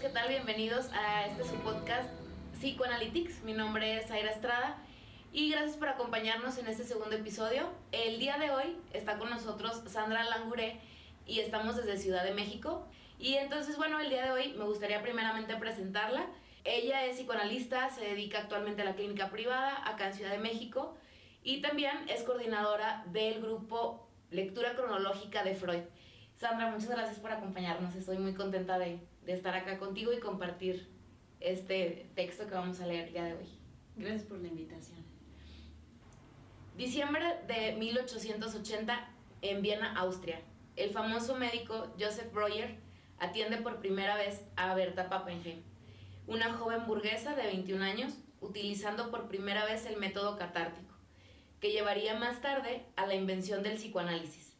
¿qué tal? Bienvenidos a este su podcast Psychoanalytics. Mi nombre es Aira Estrada y gracias por acompañarnos en este segundo episodio. El día de hoy está con nosotros Sandra Languré y estamos desde Ciudad de México. Y entonces, bueno, el día de hoy me gustaría primeramente presentarla. Ella es psicoanalista, se dedica actualmente a la clínica privada acá en Ciudad de México y también es coordinadora del grupo Lectura Cronológica de Freud. Sandra, muchas gracias por acompañarnos. Estoy muy contenta de, de, estar acá contigo y compartir este texto que vamos a leer el día de hoy. Gracias por la invitación. Diciembre de 1880 en Viena, Austria. El famoso médico Joseph Breuer atiende por primera vez a Berta Pappenheim, una joven burguesa de 21 años, utilizando por primera vez el método catártico, que llevaría más tarde a la invención del psicoanálisis.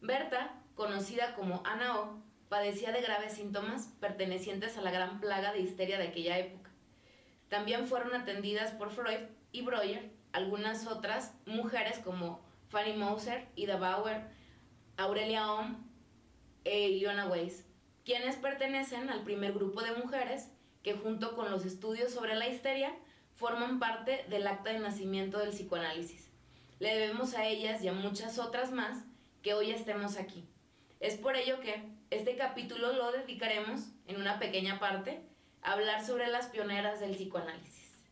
Berta conocida como Ana O, padecía de graves síntomas pertenecientes a la gran plaga de histeria de aquella época. También fueron atendidas por Freud y Breuer algunas otras mujeres como Fanny Moser, Ida Bauer, Aurelia Ohm e Ilona Weiss, quienes pertenecen al primer grupo de mujeres que junto con los estudios sobre la histeria forman parte del acta de nacimiento del psicoanálisis. Le debemos a ellas y a muchas otras más que hoy estemos aquí. Es por ello que este capítulo lo dedicaremos, en una pequeña parte, a hablar sobre las pioneras del psicoanálisis.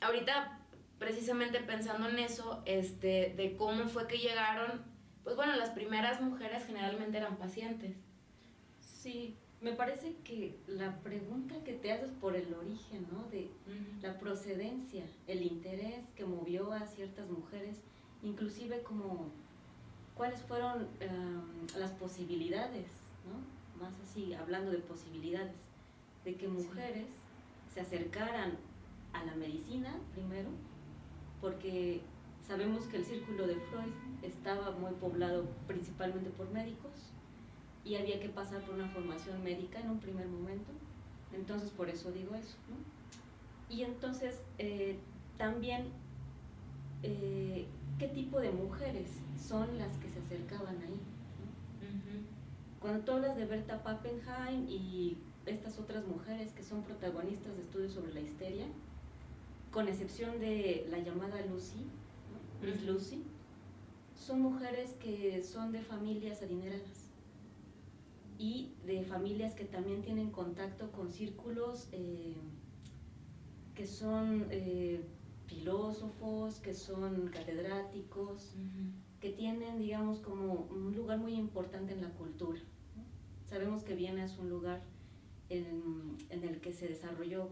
Ahorita, precisamente pensando en eso, este, de cómo fue que llegaron, pues bueno, las primeras mujeres generalmente eran pacientes. Sí, me parece que la pregunta que te haces por el origen, ¿no? De la procedencia, el interés que movió a ciertas mujeres, inclusive como cuáles fueron em, las posibilidades, ¿no? más así, hablando de posibilidades, de que mujeres se acercaran a la medicina primero, porque sabemos que el círculo de Freud estaba muy poblado principalmente por médicos y había que pasar por una formación médica en un primer momento, entonces por eso digo eso. ¿no? Y entonces eh, también eh, qué tipo de mujeres son las que se acercaban ahí. Cuando tú hablas de Berta Pappenheim y estas otras mujeres que son protagonistas de estudios sobre la histeria, con excepción de la llamada Lucy, Miss Lucy, son mujeres que son de familias adineradas y de familias que también tienen contacto con círculos eh, que son eh, filósofos, que son catedráticos, que tienen, digamos, como un lugar muy importante en la cultura. Sabemos que Viena es un lugar en, el que se desarrolló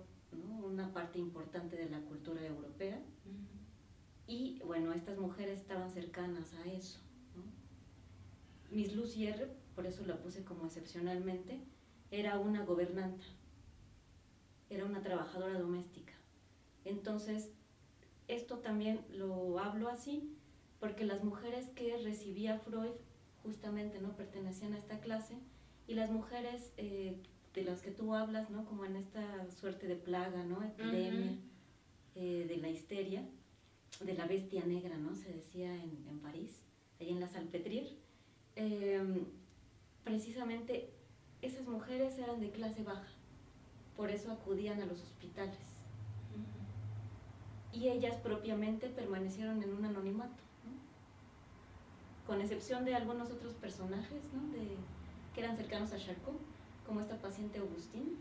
una parte importante de la cultura europea. Y bueno, estas mujeres estaban cercanas a eso. Miss Lucier, por eso la puse como excepcionalmente, era una gobernanta, era una trabajadora doméstica. Entonces, esto también lo hablo así porque las mujeres que recibía Freud justamente no pertenecían a esta clase y las mujeres eh, de las que tú hablas, ¿no? como en esta suerte de plaga, ¿no? epidemia eh, de la histeria, de la bestia negra, ¿no? se decía en, París, ahí en la Salpêtrière, em, precisamente esas mujeres eran de clase baja, por eso acudían a los hospitales y ellas propiamente permanecieron en un anonimato, con excepción de algunos otros personajes de, que eran cercanos a Charcot, como esta paciente Augustín,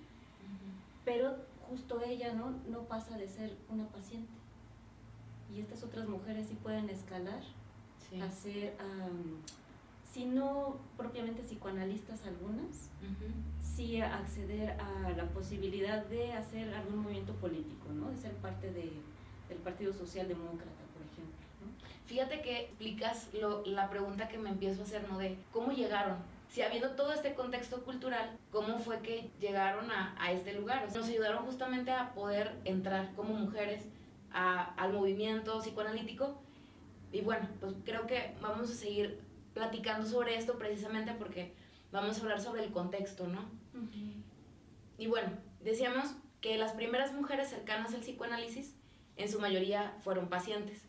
pero justo ella ¿no? no pasa de ser una paciente. Y estas otras mujeres sí pueden escalar a ser, si no propiamente psicoanalistas algunas, sí acceder a la posibilidad de hacer algún movimiento político, ¿no? de ser parte de, el Partido Socialdemócrata, por ejemplo. Fíjate que explicas lo, la pregunta que me empiezo a hacer, ¿no? De cómo llegaron. Si habiendo todo este contexto cultural, ¿cómo fue que llegaron a, a este lugar? nos ayudaron justamente a poder entrar como mujeres a, al movimiento psicoanalítico. Y bueno, pues creo que vamos a seguir platicando sobre esto precisamente porque vamos a hablar sobre el contexto, ¿no? Y bueno, decíamos que las primeras mujeres cercanas al psicoanálisis en su mayoría fueron pacientes,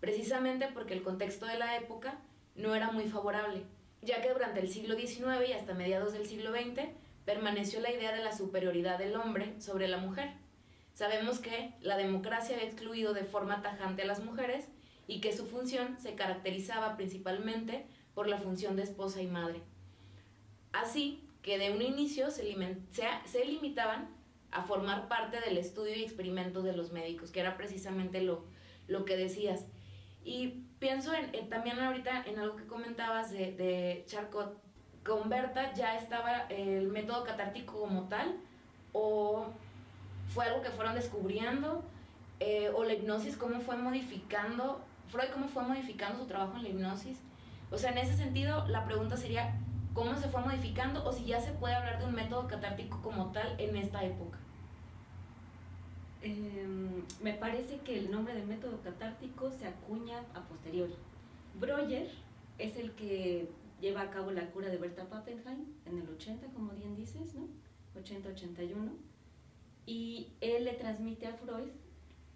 precisamente porque el contexto de la época no era muy favorable, ya que durante el siglo XIX y hasta mediados del siglo XX, permaneció la idea de la superioridad del hombre sobre la mujer. Sabemos que la democracia había excluido de forma tajante a las mujeres y que su función se caracterizaba principalmente por la función de esposa y madre. Así que de un inicio se, se, limitaban a formar parte del estudio y experimento de los médicos, que era precisamente lo, lo que decías. Y pienso en, también ahorita en algo que comentabas de, de Charcot. ¿Con Berta ya estaba el método catártico como tal? ¿O fue algo que fueron descubriendo? Eh, ¿O la hipnosis cómo fue modificando? Freud cómo fue modificando su trabajo en la hipnosis? O sea, en ese sentido, la pregunta sería, ¿cómo se fue modificando? O si ya se puede hablar de un método catártico como tal en esta época. Em, me parece que el nombre del método catártico se acuña a posteriori. Breuer es el que lleva a cabo la cura de Berta Pappenheim en el 80, como bien dices, ¿no? 80-81. Y él le transmite a Freud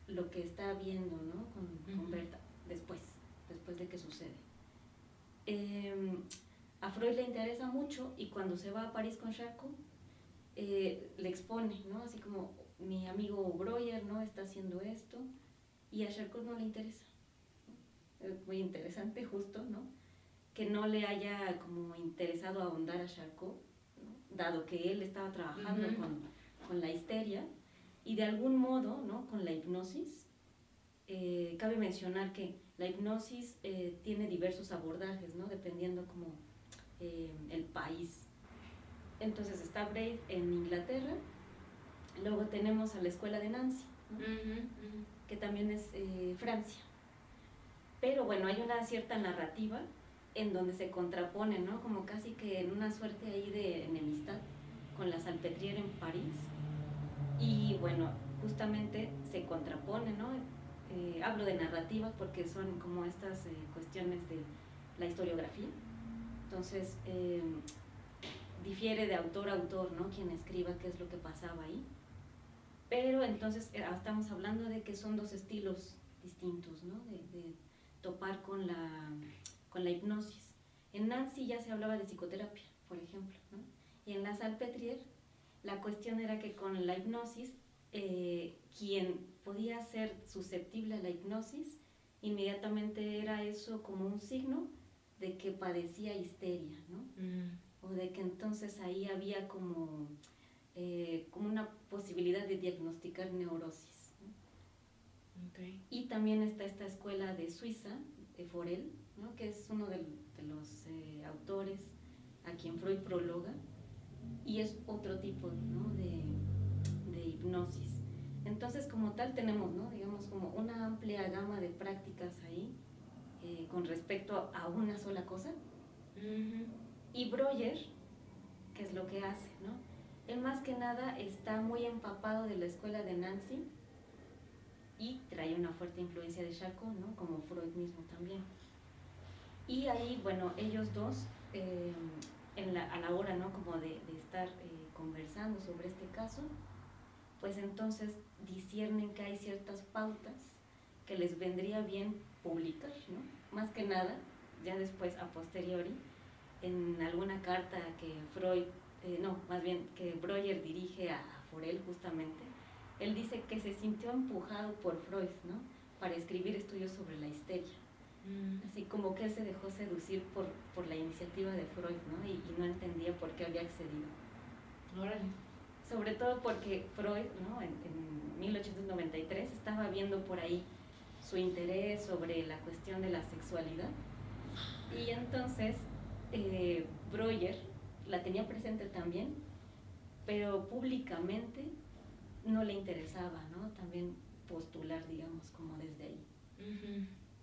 lo que está viendo, ¿no? Con, Berta, después, después de que sucede. Em, a Freud le interesa mucho y cuando se va a París con Charcot, eh, le expone, ¿no? Así como, mi amigo Breuer no está haciendo esto y a no le interesa. Es muy interesante justo, ¿no? Que no le haya como interesado ahondar a Charcot, dado que él estaba trabajando con, con, la histeria y de algún modo, ¿no? Con la hipnosis. Eh, cabe mencionar que la hipnosis eh, tiene diversos abordajes, ¿no? Dependiendo como eh, el país. Entonces está Braid en Inglaterra, Luego tenemos a la escuela de Nancy, que también es eh, Francia. Pero bueno, hay una cierta narrativa en donde se contrapone, ¿no? Como casi que en una suerte ahí de enemistad con la Salpetriere en París. Y bueno, justamente se contrapone, ¿no? Eh, hablo de narrativa porque son como estas eh, cuestiones de la historiografía. Entonces, difiere de autor a autor, ¿no? Quien escriba qué es lo que pasaba ahí. Pero entonces eh, estamos hablando de que son dos estilos distintos, ¿no? De, topar con la, con la hipnosis. En Nancy ya se hablaba de psicoterapia, por ejemplo, ¿no? Y en la Salpetrier la cuestión era que con la hipnosis, eh, quien podía ser susceptible a la hipnosis, inmediatamente era eso como un signo de que padecía histeria, ¿no? Mm. O de que entonces ahí había como eh, como una posibilidad de diagnosticar neurosis. Y también está esta escuela de Suiza, de Forel, ¿no? que es uno de, los eh, autores a quien Freud prologa, y es otro tipo ¿no? de, de, hipnosis. Entonces, como tal, tenemos, ¿no? digamos, como una amplia gama de prácticas ahí eh, con respecto a una sola cosa. Y Breuer, ¿qué es lo que hace? ¿no? Él más que nada está muy empapado de la escuela de Nancy y trae una fuerte influencia de Charcot, ¿no? Como Freud mismo también. Y ahí, bueno, ellos dos, eh, a la hora, ¿no? Como de, estar eh, conversando sobre este caso, pues entonces disciernen que hay ciertas pautas que les vendría bien publicar, ¿no? Más que nada, ya después, a posteriori, en alguna carta que Freud eh, no, más bien que Breuer dirige a, Forel justamente, él dice que se sintió empujado por Freud, ¿no? Para escribir estudios sobre la histeria. Mm. Así como que él se dejó seducir por, por la iniciativa de Freud, ¿no? Y, no entendía por qué había accedido. Sobre todo porque Freud, ¿no? En, en 1893 estaba viendo por ahí su interés sobre la cuestión de la sexualidad. Y entonces eh, Breuer la tenía presente también, pero públicamente no le interesaba, ¿no? También postular, digamos, como desde ahí.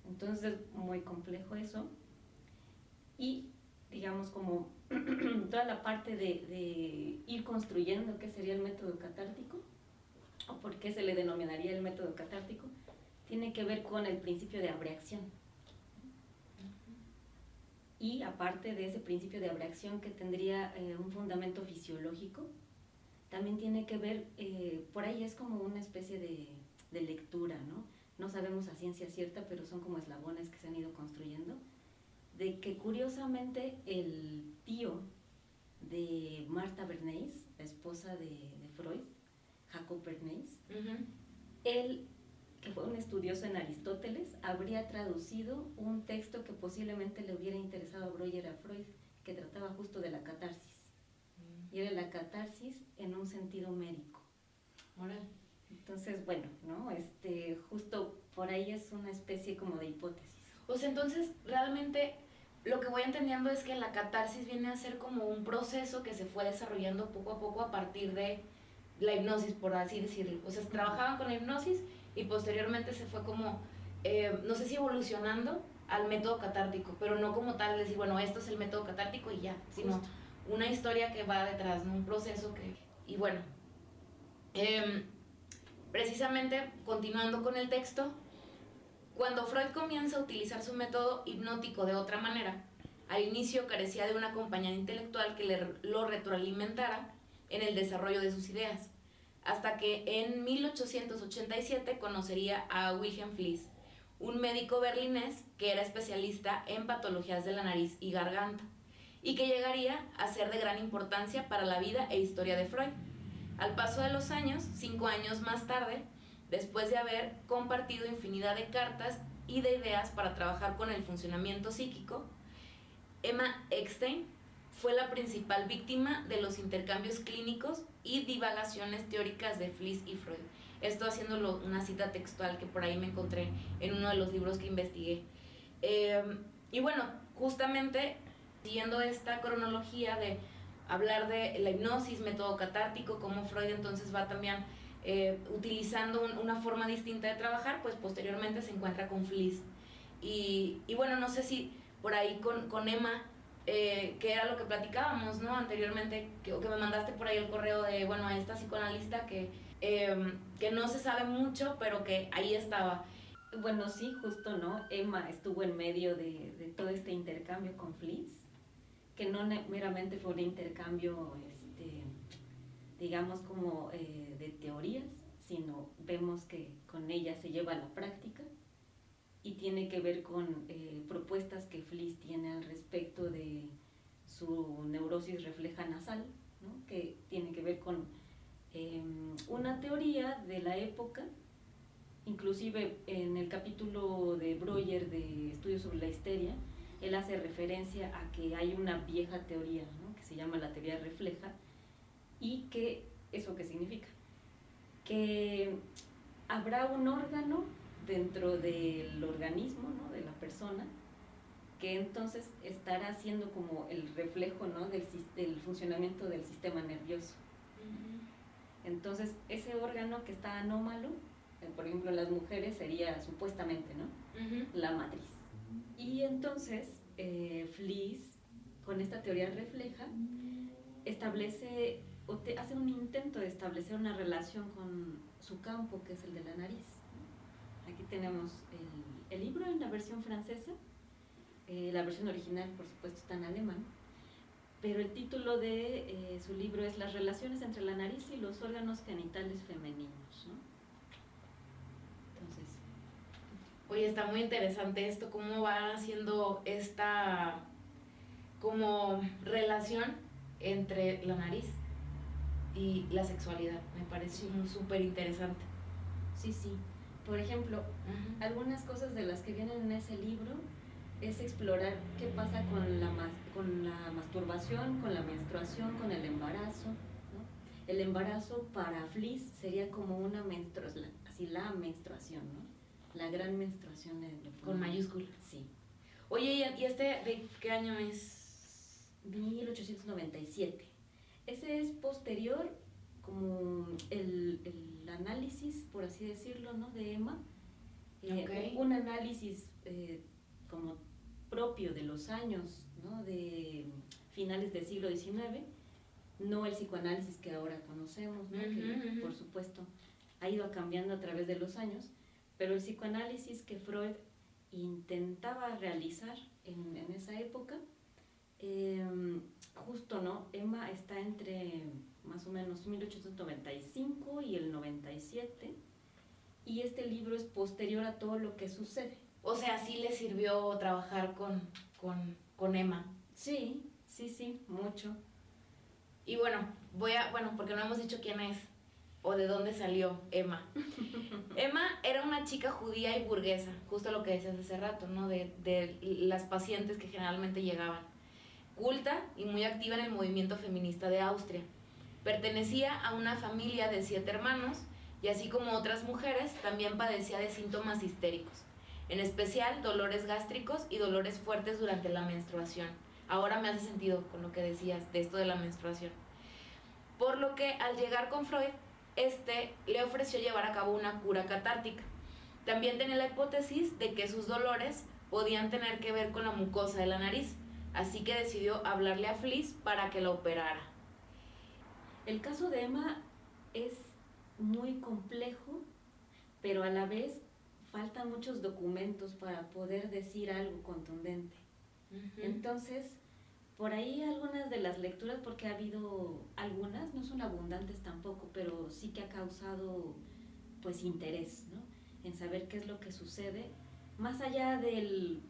Entonces, muy complejo eso. Y, digamos, como toda la parte de, de, ir construyendo qué sería el método catártico, o por qué se le denominaría el método catártico, tiene que ver con el principio de abreacción y aparte de ese principio de abreacción que tendría eh, un fundamento fisiológico, también tiene que ver, eh, por ahí es como una especie de, de, lectura, ¿no? No sabemos a ciencia cierta, pero son como eslabones que se han ido construyendo, de que curiosamente el tío de Marta Bernays, la esposa de, Freud, Jacob Bernays. Él, que fue un estudioso en Aristóteles, habría traducido un texto que posiblemente le hubiera interesado a Breuer a Freud, que trataba justo de la catarsis. Mm. Y era la catarsis en un sentido médico. Entonces, bueno, ¿no? Este, justo por ahí es una especie como de hipótesis. O sea, entonces, realmente lo que voy entendiendo es que la catarsis viene a ser como un proceso que se fue desarrollando poco a poco a partir de la hipnosis, por así decirlo. O sea, trabajaban con la hipnosis y posteriormente se fue como, eh, no sé si evolucionando al método catártico, pero no como tal decir, bueno, esto es el método catártico y ya, sino una historia que va detrás, ¿no? un proceso que... Y bueno, em, precisamente continuando con el texto, cuando Freud comienza a utilizar su método hipnótico de otra manera, al inicio carecía de una compañía intelectual que le, lo retroalimentara en el desarrollo de sus ideas, hasta que en 1887 conocería a Wilhelm Fliess, un médico berlinés que era especialista en patologías de la nariz y garganta, y que llegaría a ser de gran importancia para la vida e historia de Freud. Al paso de los años, cinco años más tarde, después de haber compartido infinidad de cartas y de ideas para trabajar con el funcionamiento psíquico, Emma Eckstein fue la principal víctima de los intercambios clínicos y divagaciones teóricas de Fliss y Freud. Esto haciéndolo una cita textual que por ahí me encontré en uno de los libros que investigué. Em, y bueno, justamente siguiendo esta cronología de hablar de la hipnosis, método catártico, cómo Freud entonces va también eh, utilizando una forma distinta de trabajar, pues posteriormente se encuentra con Fliss. Y, y bueno, no sé si por ahí con, con Emma, eh, que era lo que platicábamos, ¿no? Anteriormente, que, que me mandaste por ahí el correo de, bueno, a esta psicoanalista que, em, que no se sabe mucho, pero que ahí estaba. Bueno, sí, justo, ¿no? Emma estuvo en medio de, de todo este intercambio con Fliss, que no meramente fue un intercambio, este, digamos, como... Eh, de teorías, sino vemos que con ella se lleva a la práctica y tiene que ver con eh, propuestas que Fliss tiene al respecto de su neurosis refleja nasal, que tiene que ver con em, una teoría de la época, inclusive en el capítulo de Breuer de Estudios sobre la histeria, él hace referencia a que hay una vieja teoría que se llama la teoría refleja y que eso qué significa que habrá un órgano dentro del organismo ¿no? de la persona que entonces estará haciendo como el reflejo ¿no? del, del funcionamiento del sistema nervioso. Entonces, ese órgano que está anómalo, eh, por ejemplo, en las mujeres sería supuestamente ¿no? la matriz. Y entonces, eh, Fliss, con esta teoría refleja, establece hace un intento de establecer una relación con su campo, que es el de la nariz. Aquí tenemos el, el libro en la versión francesa, eh, la versión original por supuesto está en alemán, pero el título de eh, su libro es Las relaciones entre la nariz y los órganos genitales femeninos. Entonces, Oye, está muy interesante esto, cómo va haciendo esta como relación entre la nariz y la sexualidad. Me parece súper interesante. Sí, sí. Por ejemplo, algunas cosas de las que vienen en ese libro es explorar qué pasa con la, con la masturbación, con la menstruación, con el embarazo. El embarazo para Fliss sería como una menstruación, así la menstruación, ¿no? La gran menstruación. con mayúscula. Sí. Oye, ¿y este de qué año es? 1897. Ese es posterior como el, análisis, por así decirlo, ¿no? de Emma. Eh, un análisis eh, como propio de los años ¿no? de finales del siglo XIX, no el psicoanálisis que ahora conocemos, que por supuesto ha ido cambiando a través de los años, pero el psicoanálisis que Freud intentaba realizar en, en esa época Em, justo, ¿no? Emma está entre más o menos 1895 y el 97, y este libro es posterior a todo lo que sucede. O sea, sí le sirvió trabajar con, con, con Emma. Sí, sí, sí, mucho. Y bueno, voy a, bueno, porque no hemos dicho quién es o de dónde salió Emma. Emma era una chica judía y burguesa, justo lo que decías hace rato, ¿no? De, de las pacientes que generalmente llegaban. Culta y muy activa en el movimiento feminista de Austria. Pertenecía a una familia de siete hermanos y así como otras mujeres, también padecía de síntomas histéricos, en especial dolores gástricos y dolores fuertes durante la menstruación. Ahora me hace sentido con lo que decías de esto de la menstruación. Por lo que al llegar con Freud, este le ofreció llevar a cabo una cura catártica. También tenía la hipótesis de que sus dolores podían tener que ver con la mucosa de la nariz, así que decidió hablarle a Fliss para que la operara. El caso de Emma es muy complejo, pero a la vez faltan muchos documentos para poder decir algo contundente. Entonces, por ahí algunas de las lecturas, porque ha habido algunas, no son abundantes tampoco, pero sí que ha causado pues interés, ¿no? En saber qué es lo que sucede, más allá del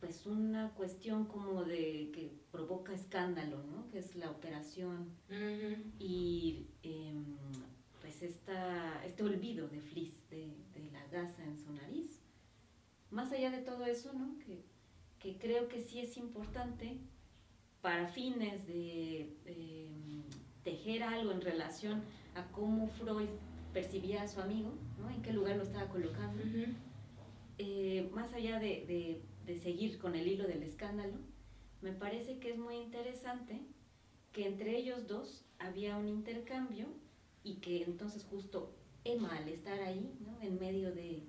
pues una cuestión como de que provoca escándalo, ¿no? Que es la operación y em, pues esta, este olvido de Fliss, de, de, la gasa en su nariz. Más allá de todo eso, ¿no? Que, que creo que sí es importante para fines de em, tejer algo en relación a cómo Freud percibía a su amigo, ¿no? en qué lugar lo estaba colocando, eh, más allá de, de, seguir con el hilo del escándalo, me parece que es muy interesante que entre ellos dos había un intercambio y que entonces justo Emma al estar ahí, ¿no? en medio de,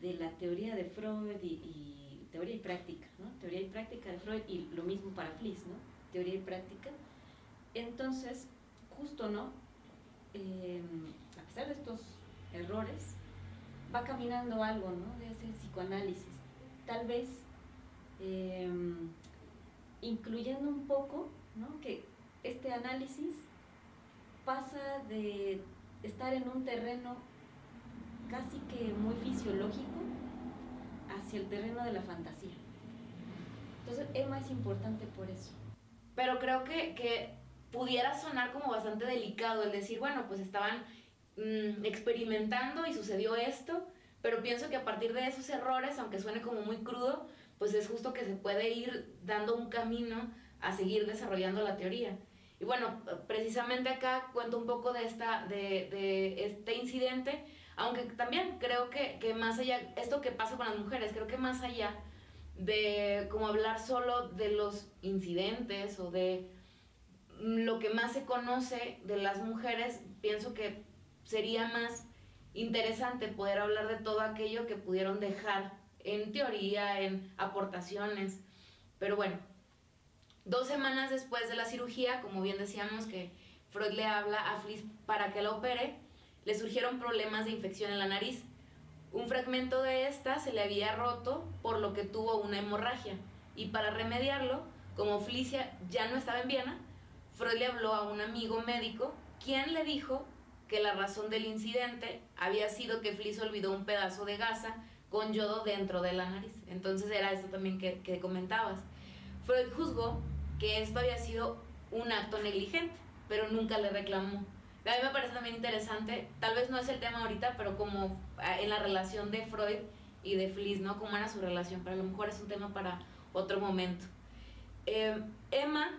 de la teoría de Freud y, y teoría y práctica, ¿no? Teoría y práctica de Freud y lo mismo para Fliss, ¿no? Teoría y práctica. Entonces, justo, ¿no? Em, a pesar de estos errores, va caminando algo, ¿no? De ese psicoanálisis. Tal vez em, incluyendo un poco, ¿no? Que este análisis pasa de estar en un terreno casi que muy fisiológico hacia el terreno de la fantasía. Entonces, Emma es importante por eso. Pero creo que, que pudiera sonar como bastante delicado el decir, bueno, pues estaban mm, experimentando y sucedió esto, pero pienso que a partir de esos errores, aunque suene como muy crudo, pues es justo que se puede ir dando un camino a seguir desarrollando la teoría. Y bueno, precisamente acá cuento un poco de, esta, de, este incidente, aunque también creo que, que más allá, esto que pasa con las mujeres, creo que más allá de como hablar solo de los incidentes o de lo que más se conoce de las mujeres, pienso que sería más interesante poder hablar de todo aquello que pudieron dejar en teoría, en aportaciones. Pero bueno, dos semanas después de la cirugía, como bien decíamos que Freud le habla a Fliss para que la opere, le surgieron problemas de infección en la nariz. Un fragmento de esta se le había roto, por lo que tuvo una hemorragia. Y para remediarlo, como Felicia ya no estaba en Viena, Freud le habló a un amigo médico, quien le dijo que la razón del incidente había sido que Felicia olvidó un pedazo de gasa con yodo dentro de la nariz. Entonces era esto también que, que comentabas. Freud juzgó que esto había sido un acto negligente, pero nunca le reclamó a mí me parece también interesante, tal vez no es el tema ahorita, pero como ah, en la relación de Freud y de Fliss, ¿no? ¿Cómo era su relación? Pero a lo mejor es un tema para otro momento. Em, Emma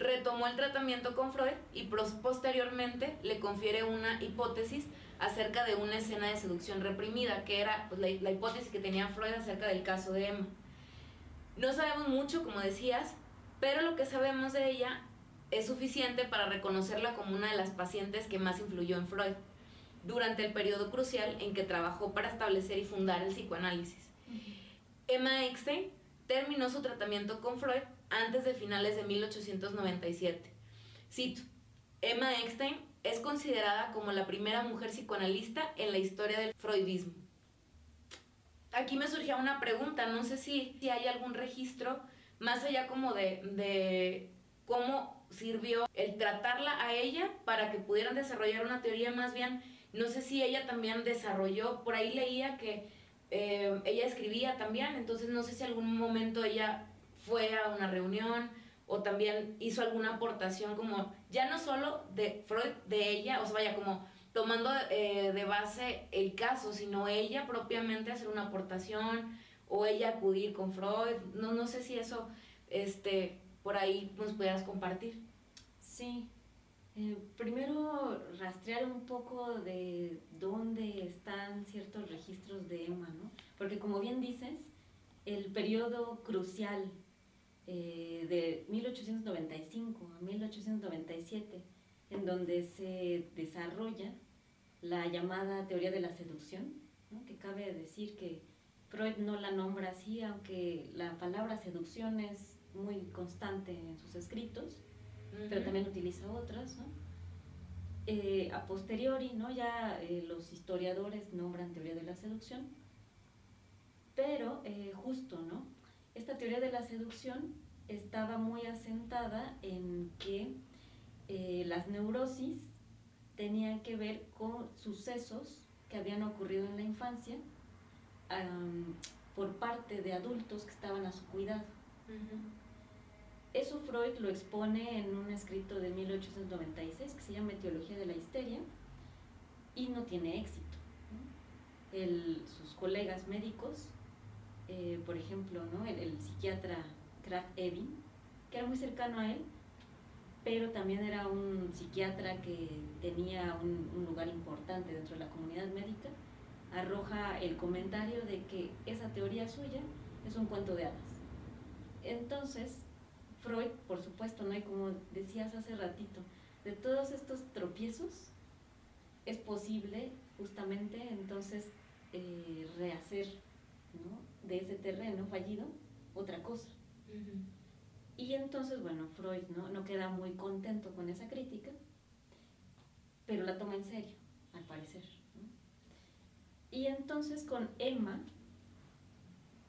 retomó el tratamiento con Freud y posteriormente le confiere una hipótesis acerca de una escena de seducción reprimida, que era pues, la, la hipótesis que tenía Freud acerca del caso de Emma. No sabemos mucho, como decías, pero lo que sabemos de ella es suficiente para reconocerla como una de las pacientes que más influyó en Freud durante el periodo crucial en que trabajó para establecer y fundar el psicoanálisis. Emma Eckstein terminó su tratamiento con Freud antes de finales de 1897. Cito, Emma Eckstein es considerada como la primera mujer psicoanalista en la historia del freudismo. Aquí me surgía una pregunta, no sé si, si hay algún registro más allá como de, de cómo sirvió el tratarla a ella para que pudieran desarrollar una teoría más bien, no sé si ella también desarrolló, por ahí leía que eh, ella escribía también, entonces no sé si algún momento ella fue a una reunión o también hizo alguna aportación como, ya no solo de Freud, de ella, o sea, vaya, como tomando eh, de base el caso, sino ella propiamente hacer una aportación o ella acudir con Freud. No, no sé si eso este, por ahí nos pudieras compartir. Sí. Eh, primero rastrear un poco de dónde están ciertos registros de Emma, ¿no? Porque como bien dices, el periodo crucial eh, de 1895 a 1897 en donde se desarrolla la llamada teoría de la seducción, que cabe decir que Freud no la nombra así, aunque la palabra seducción es muy constante en sus escritos, pero también utiliza otras. Eh, a posteriori, ¿no? ya eh, los historiadores nombran teoría de la seducción, pero eh, justo, ¿no? Esta teoría de la seducción estaba muy asentada en que eh, las neurosis tenían que ver con sucesos que habían ocurrido en la infancia por parte de adultos que estaban a su cuidado. Eso Freud lo expone en un escrito de 1896 que se llama Etiología de la Histeria y no tiene éxito. sus colegas médicos, eh, por ejemplo, ¿no? el, el psiquiatra Kraft Ebing, que era muy cercano a él, pero también era un psiquiatra que tenía un, lugar importante dentro de la comunidad médica, arroja el comentario de que esa teoría suya es un cuento de hadas. Entonces, Freud, por supuesto, ¿no? Y como decías hace ratito, de todos estos tropiezos es posible justamente entonces eh, rehacer de ese terreno fallido otra cosa. Y entonces, bueno, Freud ¿no? queda muy contento con esa crítica, pero la toma en serio, al parecer. Y entonces con Emma,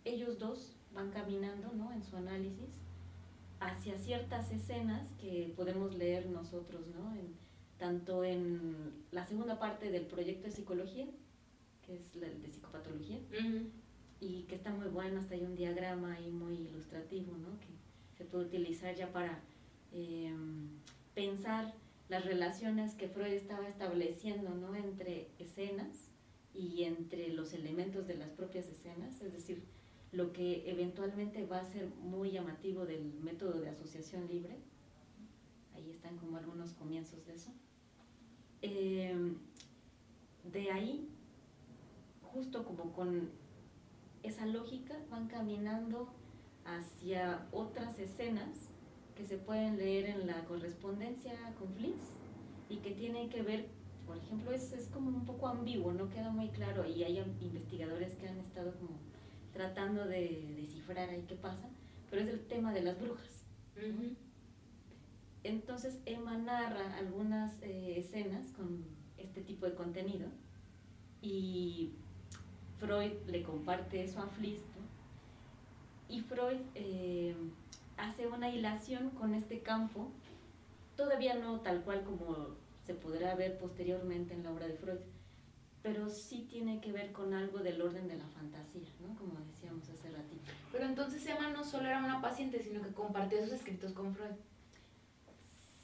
ellos dos van caminando ¿no? en su análisis hacia ciertas escenas que podemos leer nosotros, ¿no? En, tanto en la segunda parte del proyecto de psicología, que es la de psicopatología, y que está muy bueno, hasta hay un diagrama ahí muy ilustrativo, ¿no? Que se puede utilizar ya para em, pensar las relaciones que Freud estaba estableciendo ¿no? entre escenas y entre los elementos de las propias escenas, es decir, lo que eventualmente va a ser muy llamativo del método de asociación libre. Ahí están como algunos comienzos de eso. Em, de ahí, justo como con esa lógica, van caminando hacia otras escenas que se pueden leer en la correspondencia con Fliss y que tienen que ver, por ejemplo, es, es como un poco ambiguo, no queda muy claro y hay investigadores que han estado como tratando de descifrar ahí qué pasa, pero es el tema de las brujas. Entonces Emma narra algunas eh, escenas con este tipo de contenido y Freud le comparte eso a Fliss y Freud eh, hace una hilación con este campo, todavía no tal cual como se podrá ver posteriormente en la obra de Freud, pero sí tiene que ver con algo del orden de la fantasía, ¿no? Como decíamos hace ratito. Pero entonces Emma no solo era una paciente, sino que compartió sus escritos con Freud.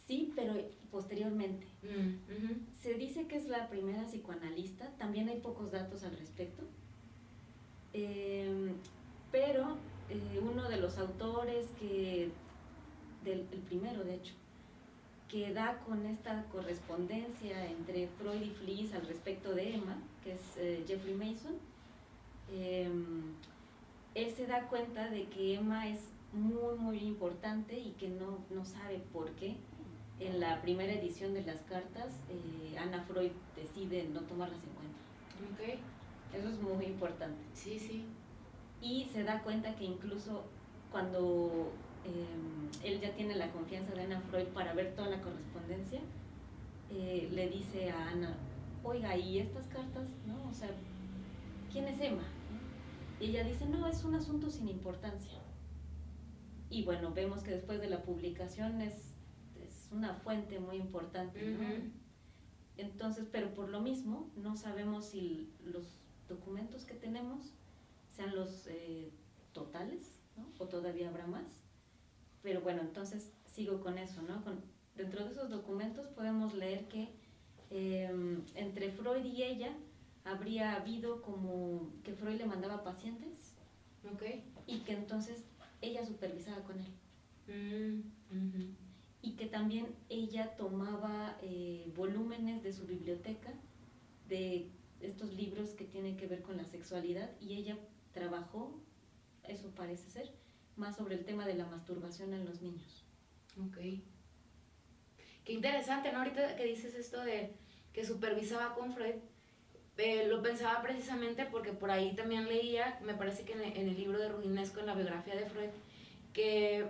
Sí, pero posteriormente. Mm, se dice que es la primera psicoanalista, también hay pocos datos al respecto, eh, pero eh, uno de los autores que, del el primero de hecho, que da con esta correspondencia entre Freud y Fliss al respecto de Emma, que es eh, Jeffrey Mason, em, él se da cuenta de que Emma es muy, muy importante y que no, no sabe por qué. En la primera edición de las cartas, eh, Ana Freud decide no tomarlas en cuenta. Okay. Eso es muy importante. Sí, sí y se da cuenta que incluso cuando em, él ya tiene la confianza de Ana Freud para ver toda la correspondencia, eh, le dice a Ana, oiga, ¿y estas cartas? ¿No? O sea, ¿quién es Emma? Y ella dice, no, es un asunto sin importancia. Y bueno, vemos que después de la publicación es, es una fuente muy importante, ¿no? Entonces, pero por lo mismo, no sabemos si los documentos que tenemos sean los eh, totales, ¿no? o todavía habrá más, Pero bueno, entonces sigo con eso, ¿no? Con, dentro de esos documentos podemos leer que em, entre Freud y ella habría habido como que Freud le mandaba pacientes okay. y que entonces ella supervisaba con él. Mm, Y que también ella tomaba eh, volúmenes de su biblioteca de estos libros que tienen que ver con la sexualidad y ella trabajó, eso parece ser, más sobre el tema de la masturbación en los niños. Ok. Qué interesante, ¿no? Ahorita que dices esto de que supervisaba con Freud, eh, lo pensaba precisamente porque por ahí también leía, me parece que en el, libro de Rudinesco, en la biografía de Freud, que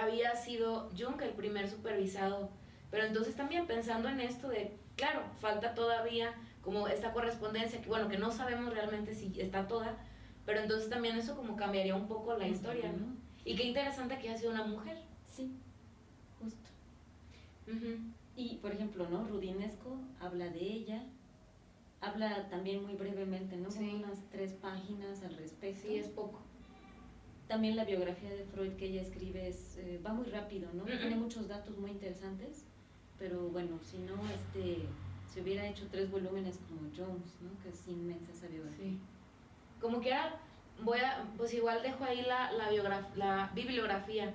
había sido Jung el primer supervisado. Pero entonces también pensando en esto de, claro, falta todavía como esta correspondencia, que bueno, que no sabemos realmente si está toda, pero entonces también eso como cambiaría un poco la historia, ¿no? Y qué interesante que haya sido una mujer. Sí, justo. Ujú. Y, por ejemplo, ¿no? Rudinesco habla de ella, habla también muy brevemente, ¿no? Sí. Como unas tres páginas al respecto. Sí, es poco. También la biografía de Freud que ella escribe es, eh, va muy rápido, ¿no? Tiene muchos datos muy interesantes, pero bueno, si no, este, se hubiera hecho tres volúmenes como Jones, ¿no? Que es inmensa esa biografía. Sí. Como quiera, voy a, pues igual dejo ahí la, la, la bibliografía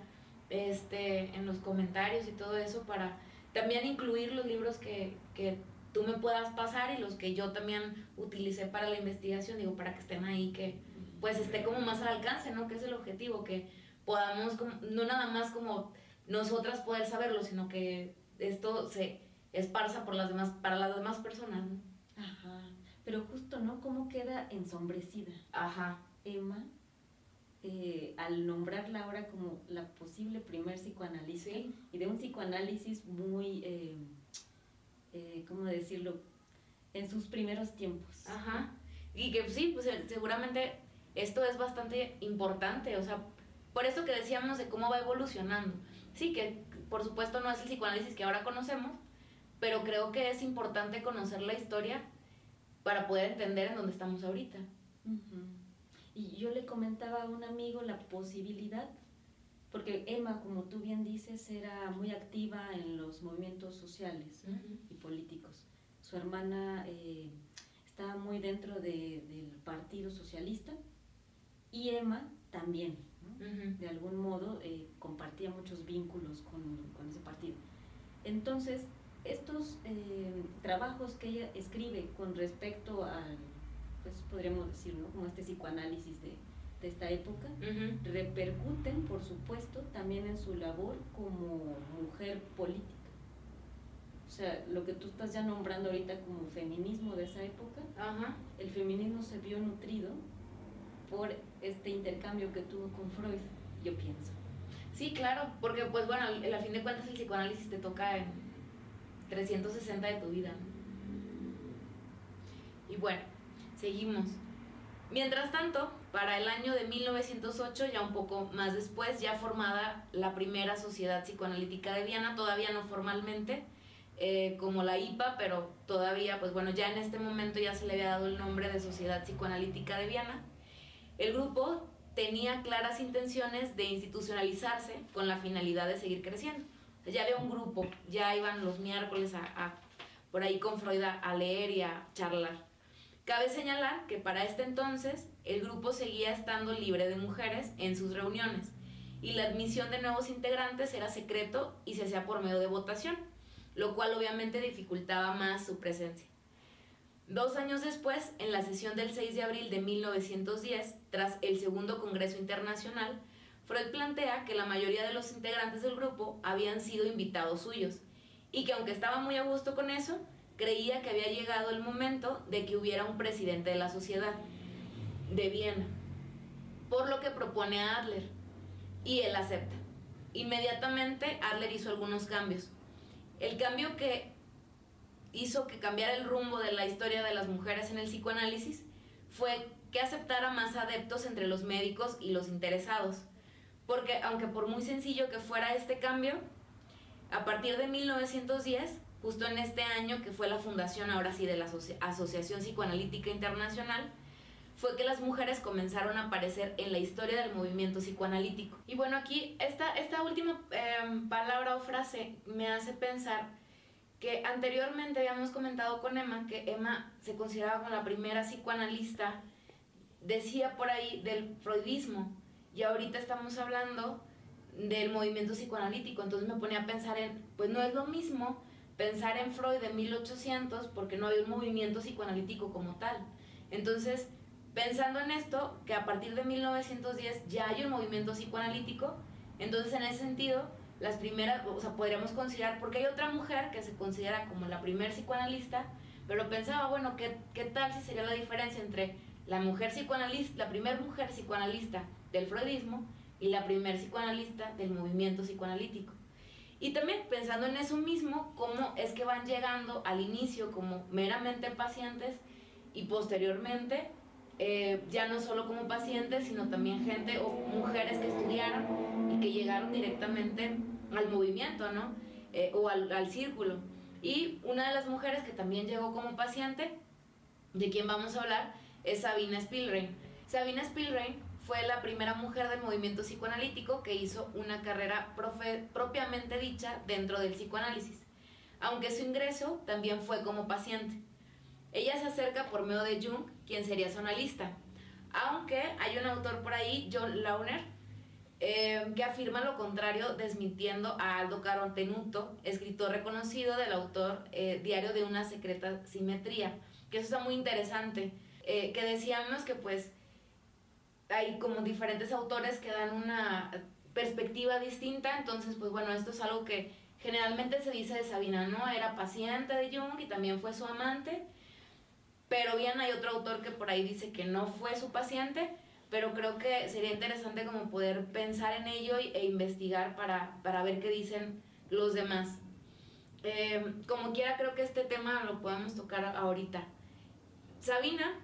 este, en los comentarios y todo eso para también incluir los libros que, que tú me puedas pasar y los que yo también utilicé para la investigación, digo, para que estén ahí, que pues esté como más al alcance, ¿no? Que es el objetivo, que podamos, como- no nada más como nosotras poder saberlo, sino que esto se esparza por las demás, para las demás personas, ¿no? Ajá. Pero justo, ¿no? Cómo queda ensombrecida Ajá. Emma eh, al nombrarla ahora como la posible primer psicoanalista Sí. y de un psicoanálisis muy, eh, eh, ¿cómo decirlo? En sus primeros tiempos. Ajá. Y que sí, pues eh, seguramente esto es bastante importante, o sea, por eso que decíamos de cómo va evolucionando. Sí, que por supuesto no es el psicoanálisis que ahora conocemos, pero creo que es importante conocer la historia para poder entender en dónde estamos ahorita. Y yo le comentaba a un amigo la posibilidad, porque Emma, como tú bien dices, era muy activa en los movimientos sociales y políticos. Su hermana eh, estaba muy dentro de- del Partido Socialista y Emma también, de algún modo eh, compartía muchos vínculos con, con ese partido. Entonces, estos eh, trabajos que ella escribe con respecto al, pues podríamos decir, ¿no? como este psicoanálisis de, de esta época, repercuten, por supuesto, también en su labor como mujer política. O sea, lo que tú estás ya nombrando ahorita como feminismo de esa época, Ajá. el feminismo se vio nutrido por este intercambio que tuvo con Freud, yo pienso. Sí, claro, porque pues bueno, a fin de cuentas el psicoanálisis te toca en 360 de tu vida. Y bueno, seguimos. Mientras tanto, para el año de 1908, ya un poco más después, ya formada la primera sociedad psicoanalítica de Viena, todavía no formalmente, eh, como la IPA, pero todavía, pues bueno, ya en este momento ya se le había dado el nombre de Sociedad Psicoanalítica de Viena. El grupo tenía claras intenciones de institucionalizarse con la finalidad de seguir creciendo. Ya había un grupo, ya iban los miércoles a, a- por ahí con Freud a, a leer y a charlar. Cabe señalar que para este entonces el grupo seguía estando libre de mujeres en sus reuniones y la admisión de nuevos integrantes era secreto y se hacía por medio de votación, lo cual obviamente dificultaba más su presencia. Dos años después, en la sesión del 6 de abril de 1910, tras el segundo Congreso Internacional, Freud plantea que la mayoría de los integrantes del grupo habían sido invitados suyos y que aunque estaba muy a gusto con eso, creía que había llegado el momento de que hubiera un presidente de la sociedad de Viena, por lo que propone a Adler y él acepta. Inmediatamente Adler hizo algunos cambios. El cambio que hizo que cambiara el rumbo de la historia de las mujeres en el psicoanálisis fue que aceptara más adeptos entre los médicos y los interesados. Porque aunque por muy sencillo que fuera este cambio, a partir de 1910, justo en este año que fue la fundación ahora sí de la Asoci- Asociación Psicoanalítica Internacional, fue que las mujeres comenzaron a aparecer en la historia del movimiento psicoanalítico. Y bueno, aquí esta, esta última em, palabra o frase me hace pensar que anteriormente habíamos comentado con Emma que Emma se consideraba como la primera psicoanalista, decía por ahí del freudismo, y ahorita estamos hablando del movimiento psicoanalítico, entonces me ponía a pensar en, pues no es lo mismo pensar en Freud de 1800 porque no había un movimiento psicoanalítico como tal. Entonces, pensando en esto, que a partir de 1910 ya hay un movimiento psicoanalítico, entonces en ese sentido, las primeras, o sea, podríamos considerar, porque hay otra mujer que se considera como la primer psicoanalista, pero pensaba, bueno, ¿qué, qué tal si sería la diferencia entre la mujer psicoanalista, la primera mujer psicoanalista del freudismo y la primer psicoanalista del movimiento psicoanalítico? Y también pensando en eso mismo, cómo es que van llegando al inicio como meramente pacientes y posteriormente eh, ya no solo como pacientes, sino también gente o mujeres que estudiaron y que llegaron directamente al movimiento, ¿no? Eh, o al, al, círculo. Y una de las mujeres que también llegó como paciente, de quien vamos a hablar, es Sabina Spielrein. Sabina Spielrein fue la primera mujer del movimiento psicoanalítico que hizo una carrera propiamente dicha dentro del psicoanálisis, aunque su ingreso también fue como paciente. Ella se acerca por medio de Jung, quien sería su analista. Aunque hay un autor por ahí, John Launer, eh, que afirma lo contrario, desmintiendo a Aldo Carontenuto, escritor reconocido del autor eh, Diario de una secreta simetría, que eso está muy interesante, eh, que decíamos que pues hay como diferentes autores que dan una perspectiva distinta, entonces pues bueno, esto es algo que generalmente se dice de Sabina, ¿no? Era paciente de Jung y también fue su amante, pero bien hay otro autor que por ahí dice que no fue su paciente, pero creo que sería interesante como poder pensar en ello e investigar para, para ver qué dicen los demás. Eh, como quiera, creo que este tema lo podemos tocar ahorita. Sabina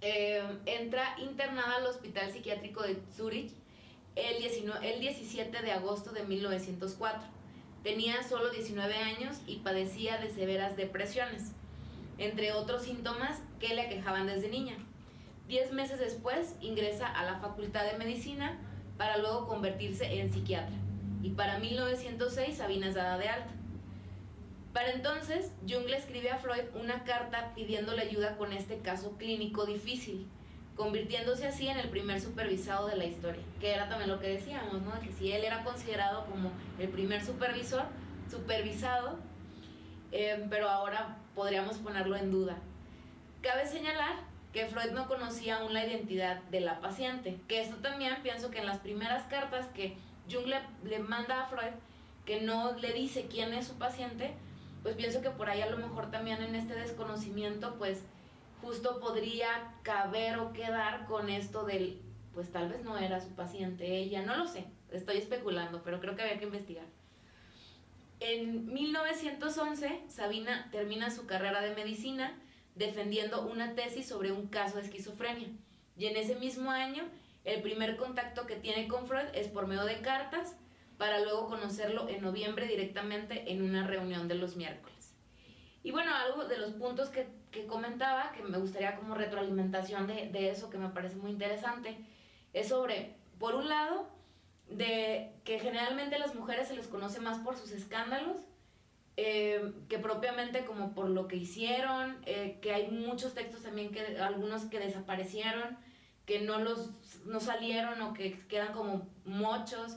eh, entra internada al Hospital Psiquiátrico de Zurich el, 19, el 17 de agosto de 1904. Tenía solo 19 años y padecía de severas depresiones entre otros síntomas que le aquejaban desde niña. Diez meses después ingresa a la Facultad de Medicina para luego convertirse en psiquiatra. Y para 1906 Sabina es dada de alta. Para entonces, Jung le escribe a Freud una carta pidiéndole ayuda con este caso clínico difícil, convirtiéndose así en el primer supervisado de la historia, que era también lo que decíamos, ¿no? Que si él era considerado como el primer supervisor, supervisado, eh, pero ahora podríamos ponerlo en duda. Cabe señalar que Freud no conocía aún la identidad de la paciente, que esto también pienso que en las primeras cartas que Jung le manda a Freud, que no le dice quién es su paciente, pues pienso que por ahí a lo mejor también en este desconocimiento, pues justo podría caber o quedar con esto del, pues tal vez no era su paciente ella, no lo sé, estoy especulando, pero creo que había que investigar. En 1911, Sabina termina su carrera de medicina defendiendo una tesis sobre un caso de esquizofrenia. Y en ese mismo año, el primer contacto que tiene con Freud es por medio de cartas, para luego conocerlo en noviembre directamente en una reunión de los miércoles. Y bueno, algo de los puntos que, comentaba, que me gustaría como retroalimentación de, de eso, que me parece muy interesante, es sobre, por un lado, de que generalmente las mujeres se les conoce más por sus escándalos eh, que propiamente como por lo que hicieron, eh, que hay muchos textos también que algunos que desaparecieron, que no los no salieron o que quedan como mochos.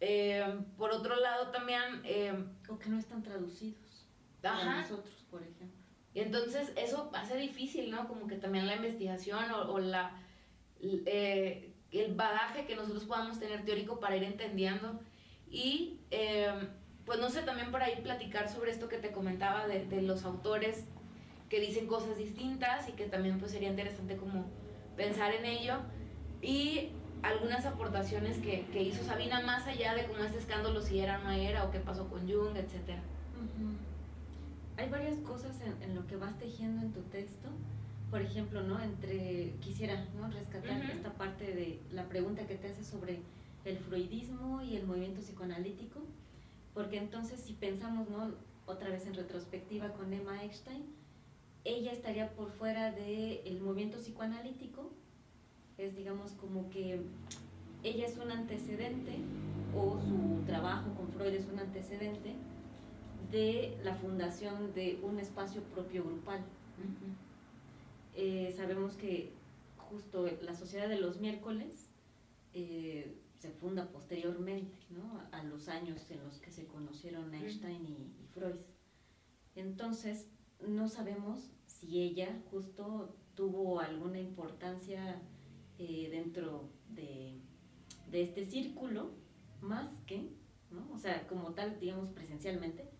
Eh, por otro lado también... o que no están traducidos. Ajá. nosotros, por ejemplo. Y entonces eso hace difícil, ¿no? Como que también la investigación o, o la el bagaje que nosotros podamos tener teórico para ir entendiendo y em, pues no sé, también por ahí platicar sobre esto que te comentaba de, de, los autores que dicen cosas distintas y que también pues sería interesante como pensar en ello y algunas aportaciones que, que hizo Sabina más allá de cómo este escándalo si era o no era o qué pasó con Jung, etc. Hay varias cosas en, en lo que vas tejiendo en tu texto por ejemplo, ¿no? Entre, quisiera, ¿no? Rescatar esta parte de la pregunta que te hace sobre el freudismo y el movimiento psicoanalítico, porque entonces si pensamos, ¿no? Otra vez en retrospectiva con Emma Eckstein, ella estaría por fuera del movimiento psicoanalítico, es digamos como que ella es un antecedente o su trabajo con Freud es un antecedente de la fundación de un espacio propio grupal. Eh, sabemos que justo la Sociedad de los Miércoles eh, se funda posteriormente, ¿no? a los años en los que se conocieron Einstein y, Freud. Entonces, no sabemos si ella justo tuvo alguna importancia eh, dentro de, de, este círculo, más que, ¿no? o sea, como tal, digamos, presencialmente,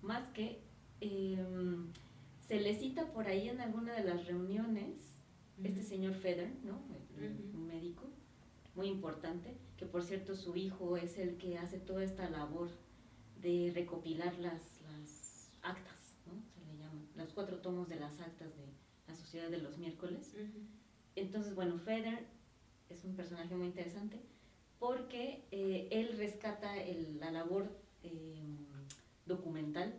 más que em, se le cita por ahí en alguna de las reuniones este señor Feder, ¿no? un médico muy importante, que por cierto su hijo es el que hace toda esta labor de recopilar las, las actas, ¿no? se le llaman, los cuatro tomos de las actas de la Sociedad de los Miércoles. Entonces, bueno, Feder es un personaje muy interesante porque eh, él rescata el, la labor em, documental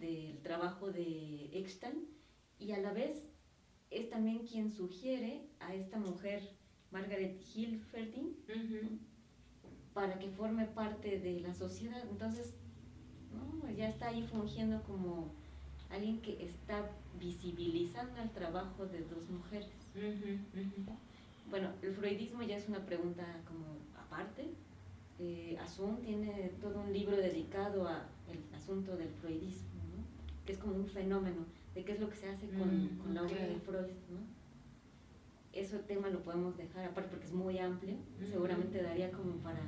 del trabajo de Eckstein y a la vez es también quien sugiere a esta mujer, Margaret Hilferding, para que forme parte de la sociedad. Entonces, ya está ahí fungiendo como alguien que está visibilizando el trabajo de dos mujeres. Bueno, el freudismo ya es una pregunta como aparte. Eh, Asun tiene todo un libro dedicado al asunto del freudismo que es como un fenómeno de qué es lo que se hace con, mm, con la obra de Freud, ¿no? Ese tema lo podemos dejar aparte porque es muy amplio, seguramente daría como para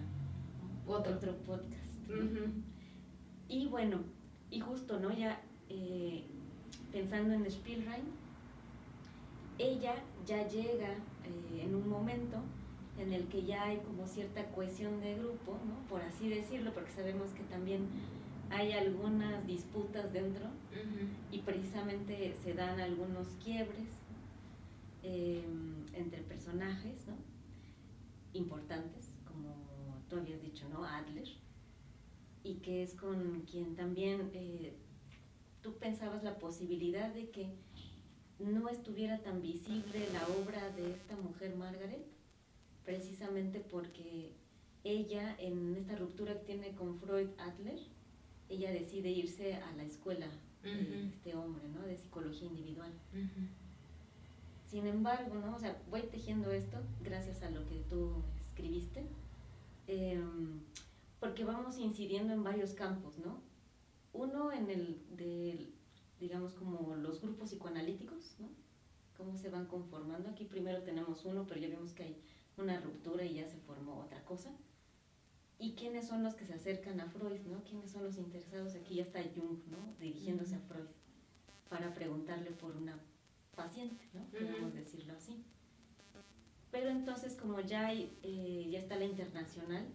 otro, otro podcast. Y bueno, y justo, ¿no? Ya eh, pensando en Spielrein, ella ya llega eh, en un momento en el que ya hay como cierta cohesión de grupo, ¿no? Por así decirlo, porque sabemos que también hay algunas disputas dentro y precisamente se dan algunos quiebres em, entre personajes ¿no? importantes, como tú habías dicho, ¿no? Adler, y que es con quien también eh, tú pensabas la posibilidad de que no estuviera tan visible la obra de esta mujer Margaret, precisamente porque ella en esta ruptura que tiene con Freud Adler, ella decide irse a la escuela de este hombre, ¿no? De psicología individual. Sin embargo, ¿no? O sea, voy tejiendo esto gracias a lo que tú escribiste, em, porque vamos incidiendo en varios campos, ¿no? Uno en el de, digamos, como los grupos psicoanalíticos, ¿no? Cómo se van conformando. Aquí primero tenemos uno, pero ya vimos que hay una ruptura y ya se formó otra cosa y quiénes son los que se acercan a Freud, ¿no? ¿Quiénes son los interesados? Aquí ya está Jung, ¿no? Dirigiéndose a Freud para preguntarle por una paciente, ¿no? Podemos decirlo así. Pero entonces, como ya, hay, eh, ya está la internacional,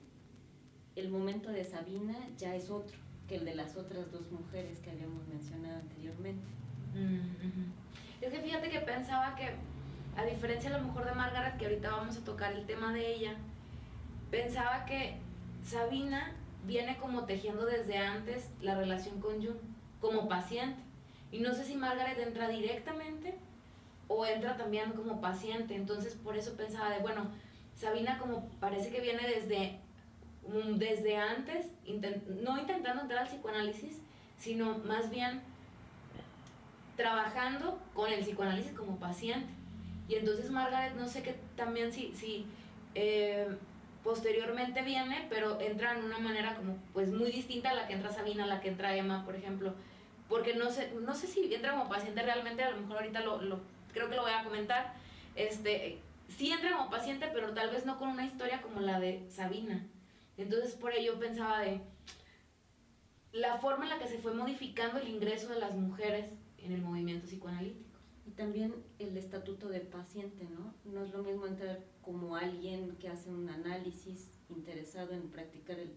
el momento de Sabina ya es otro que el de las otras dos mujeres que habíamos mencionado anteriormente. Es que fíjate que pensaba que, a diferencia a lo mejor de Margaret, que ahorita vamos a tocar el tema de ella, pensaba que Sabina viene como tejiendo desde antes la relación con Jung como paciente. Y no sé si Margaret entra directamente o entra también como paciente. Entonces por eso pensaba de, bueno, Sabina como parece que viene desde, desde antes, no intentando entrar al psicoanálisis, sino más bien trabajando con el psicoanálisis como paciente. Y entonces Margaret, no sé qué también si, si eh, posteriormente viene, pero entra en una manera como pues muy distinta a la que entra Sabina, a la que entra Emma, por ejemplo, porque no sé, no sé si entra como paciente realmente, a lo mejor ahorita lo creo que lo voy a comentar, este, sí entra como paciente, pero tal vez no con una historia como la de Sabina. Entonces por ello pensaba de la forma en la que se fue modificando el ingreso de las mujeres en el movimiento psicoanalítico. Y también el estatuto de paciente, ¿no? No es lo mismo entrar como alguien que hace un análisis interesado en practicar el,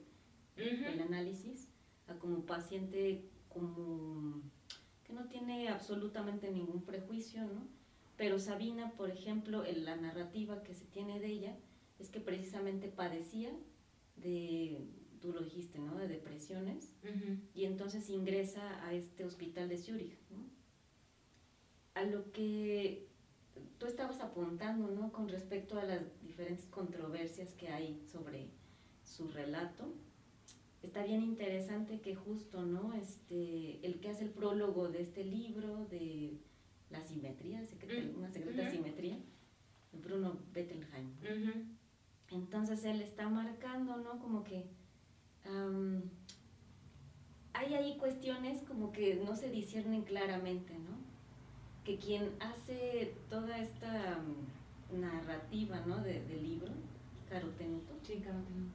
el análisis, a como paciente como que no tiene absolutamente ningún prejuicio, ¿no? Pero Sabina, por ejemplo, en la narrativa que se tiene de ella es que precisamente padecía de, tú lo dijiste, ¿no? De depresiones y entonces ingresa a este hospital de Zurich, ¿no? a lo que tú estabas apuntando, ¿no? Con respecto a las diferentes controversias que hay sobre su relato, está bien interesante que justo, ¿no? Este, el que hace el prólogo de este libro, de la simetría, mm, una secreta simetría, Bruno Bettelheim. Entonces él está marcando, ¿no? Como que hay ahí cuestiones como que no se disciernen claramente, ¿no? Que quien hace toda esta narrativa, ¿no? De, del libro, Carotenuto. Sí, Carotenuto.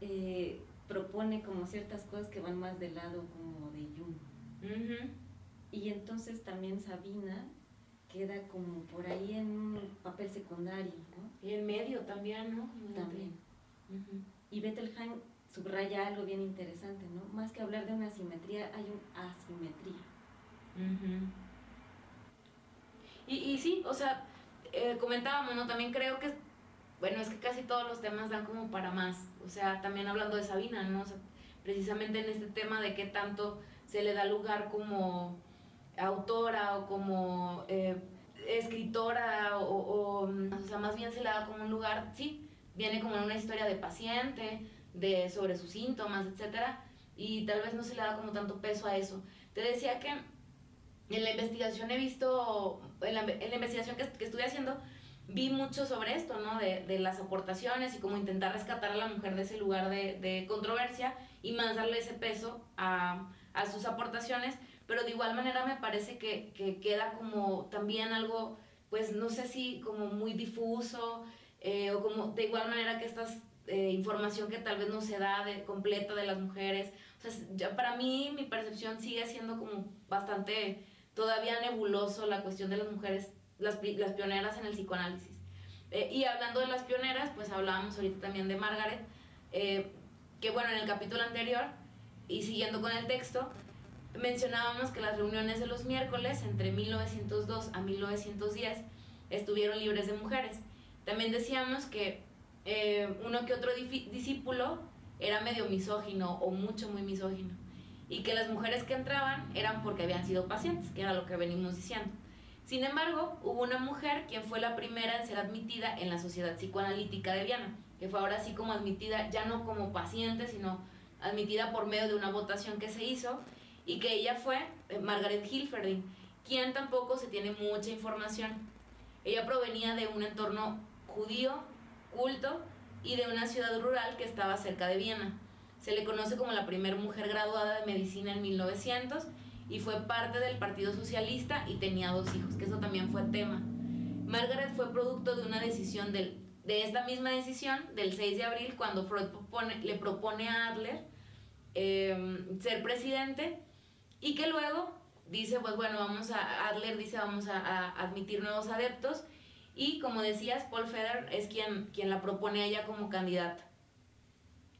Eh, propone como ciertas cosas que van más del lado como de Jung. Y entonces también Sabina queda como por ahí en un papel secundario, ¿no? Y en medio también, ¿no? También. Y Bettelheim subraya algo bien interesante, ¿no? Más que hablar de una simetría, hay una asimetría. y, y sí, o sea, eh, comentábamos, ¿no? También creo que, bueno, es que casi todos los temas dan como para más. O sea, también hablando de Sabina, ¿no? O sea, precisamente en este tema de qué tanto se le da lugar como autora o como eh, escritora o, o, sea, más bien se le da como un lugar, sí, viene como en una historia de paciente, de sobre sus síntomas, etcétera, y tal vez no se le da como tanto peso a eso. Te decía que en la investigación he visto, en la, en la investigación que, que, estuve haciendo, vi mucho sobre esto, ¿no? De, de, las aportaciones y cómo intentar rescatar a la mujer de ese lugar de, de controversia y más darle ese peso a, a sus aportaciones, pero de igual manera me parece que, que queda como también algo, pues no sé si como muy difuso, eh, o como de igual manera que esta eh, información que tal vez no se da de, completa de las mujeres. O sea, ya para mí mi percepción sigue siendo como bastante todavía nebuloso la cuestión de las mujeres, las, las pioneras en el psicoanálisis. Eh, y hablando de las pioneras, pues hablábamos ahorita también de Margaret, que bueno, en el capítulo anterior, y siguiendo con el texto, mencionábamos que las reuniones de los miércoles entre 1902 a 1910 estuvieron libres de mujeres. También decíamos que eh, uno que otro discípulo era medio misógino o mucho muy misógino y que las mujeres que entraban eran porque habían sido pacientes, que era lo que venimos diciendo. Sin embargo, hubo una mujer quien fue la primera en ser admitida en la Sociedad Psicoanalítica de Viena, que fue ahora sí como admitida ya no como paciente, sino admitida por medio de una votación que se hizo y que ella fue eh, Margaret Hilferding, quien tampoco se tiene mucha información. Ella provenía de un entorno judío, culto y de una ciudad rural que estaba cerca de Viena. Se le conoce como la primera mujer graduada de medicina en 1900 y fue parte del Partido Socialista y tenía dos hijos, que eso también fue tema. Margaret fue producto de una decisión del, de esta misma decisión del 6 de abril cuando Freud le propone a Adler em, ser presidente y que luego dice, pues bueno, vamos a, Adler dice, vamos a, admitir nuevos adeptos, y como decías, Paul Feder es quien, quien la propone a ella como candidata.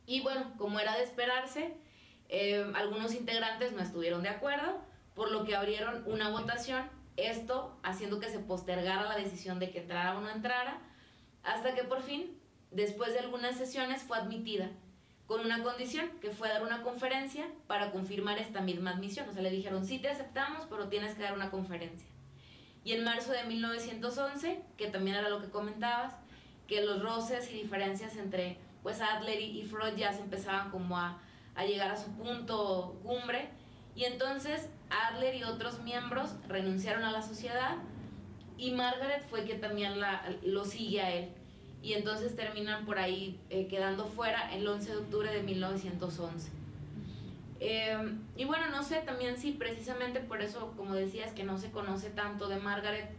Y bueno, como era de esperarse, eh, algunos integrantes no estuvieron de acuerdo, por lo que abrieron una votación, esto haciendo que se postergara la decisión de que entrara o no entrara, hasta que por fin, después de algunas sesiones, fue admitida con una condición, que fue dar una conferencia para confirmar esta misma admisión. O sea, le dijeron, sí te aceptamos, pero tienes que dar una conferencia. Y en marzo de 1911, que también era lo que comentabas, que los roces y diferencias entre pues Adler y Freud ya se empezaban como a, a llegar a su punto cumbre. Y entonces Adler y otros miembros renunciaron a la sociedad y Margaret fue que también la, lo sigue a él y entonces terminan por ahí eh, quedando fuera el 11 de octubre de 1911. Em, y bueno, no sé también si precisamente por eso, como decías, que no se conoce tanto de Margaret,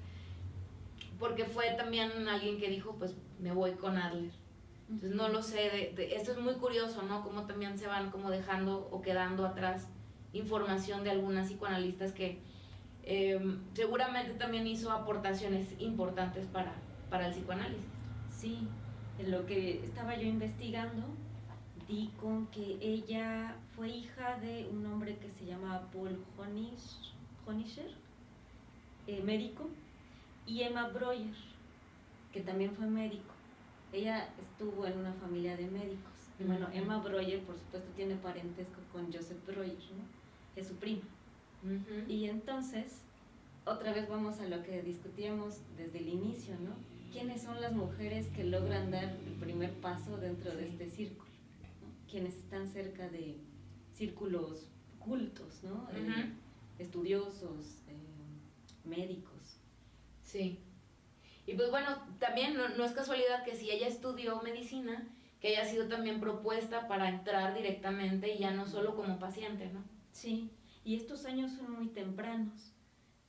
porque fue también alguien que dijo, pues me voy con Adler. Entonces no lo sé, de, esto es muy curioso, ¿no? Cómo también se van como dejando o quedando atrás información de algunas psicoanalistas que em, seguramente también hizo aportaciones importantes para, para el psicoanálisis. Sí, en lo que estaba yo investigando, di con que ella fue hija de un hombre que se llama Paul Honischer, eh, médico, y Emma Breuer, que también fue médico. Ella estuvo en una familia de médicos. Y bueno, Emma Breuer, por supuesto, tiene parentesco con Joseph Breuer, ¿no? Es su prima. Y entonces, otra vez vamos a lo que discutíamos desde el inicio, ¿no? ¿Quiénes son las mujeres que logran dar el primer paso dentro de este círculo? Quienes están cerca de círculos cultos, ¿no? Eh, estudiosos, eh, médicos. Sí. Y pues bueno, también no, no, es casualidad que si ella estudió medicina, que haya sido también propuesta para entrar directamente y ya no solo como paciente, ¿no? Sí, y estos años son muy tempranos,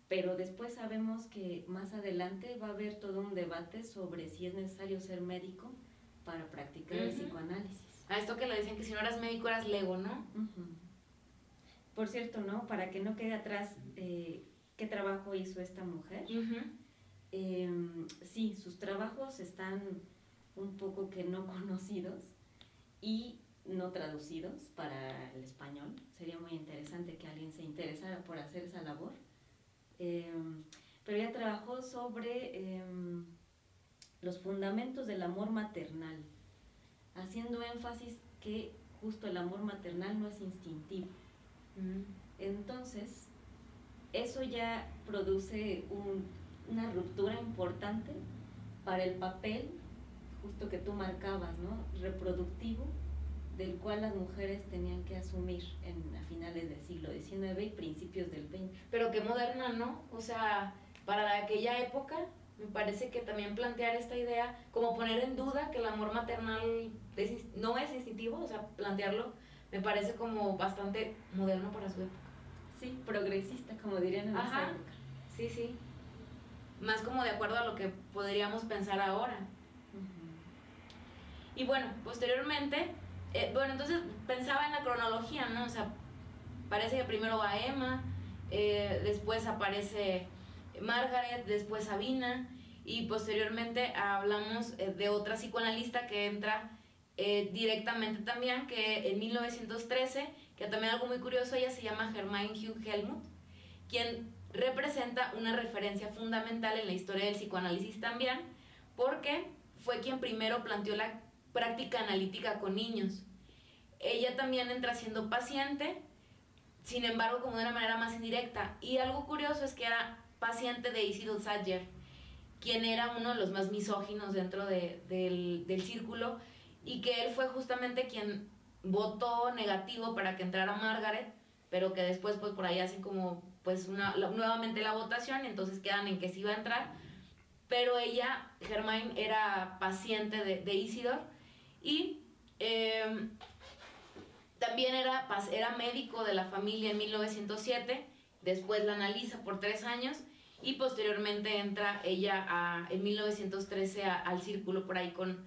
pero después sabemos que más adelante va a haber todo un debate sobre si es necesario ser médico para practicar el psicoanálisis. A esto que le dicen que si no eras médico eras lego, ¿no? Por cierto, ¿no? Para que no quede atrás eh, qué trabajo hizo esta mujer. Em, sí, sus trabajos están un poco que no conocidos y no traducidos para el español. Sería muy interesante que alguien se interesara por hacer esa labor. Em, pero ella trabajó sobre em, los fundamentos del amor maternal, haciendo énfasis que justo el amor maternal no es instintivo. Mm. Entonces, eso ya produce una ruptura importante para el papel justo que tú marcabas, ¿no? Reproductivo del cual las mujeres tenían que asumir en, a finales del siglo XIX y principios del XX. Pero qué moderna, ¿no? O sea, para aquella época me parece que también plantear esta idea, como poner en duda que el amor maternal no es instintivo, o sea, plantearlo, me parece como bastante moderno para su época. Sí, progresista, como dirían en esa época. Sí, sí. Más como de acuerdo a lo que podríamos pensar ahora. Y bueno, posteriormente eh, bueno, entonces pensaba en la cronología, ¿no? O sea, parece que primero va Emma, eh, después aparece Margaret, después Sabina, y posteriormente hablamos eh, de otra psicoanalista que entra directamente también, que en 1913, que también algo muy curioso, ella se llama Germaine Hugh Helmut, quien representa una referencia fundamental en la historia del psicoanálisis también, porque fue quien primero planteó la práctica analítica con niños. Ella también entra siendo paciente, sin embargo como de una manera más indirecta. Y algo curioso es que era paciente de Isidore Sager, quien era uno de los más misóginos dentro del, del círculo y que él fue justamente quien votó negativo para que entrara Margaret, pero que después pues por ahí hacen como pues una, nuevamente la votación y entonces quedan en que sí iba a entrar. Pero ella, Germain, era paciente de, de y em, también era, era médico de la familia en 1907, después la analiza por tres años y posteriormente entra ella a, en 1913 al círculo por ahí con,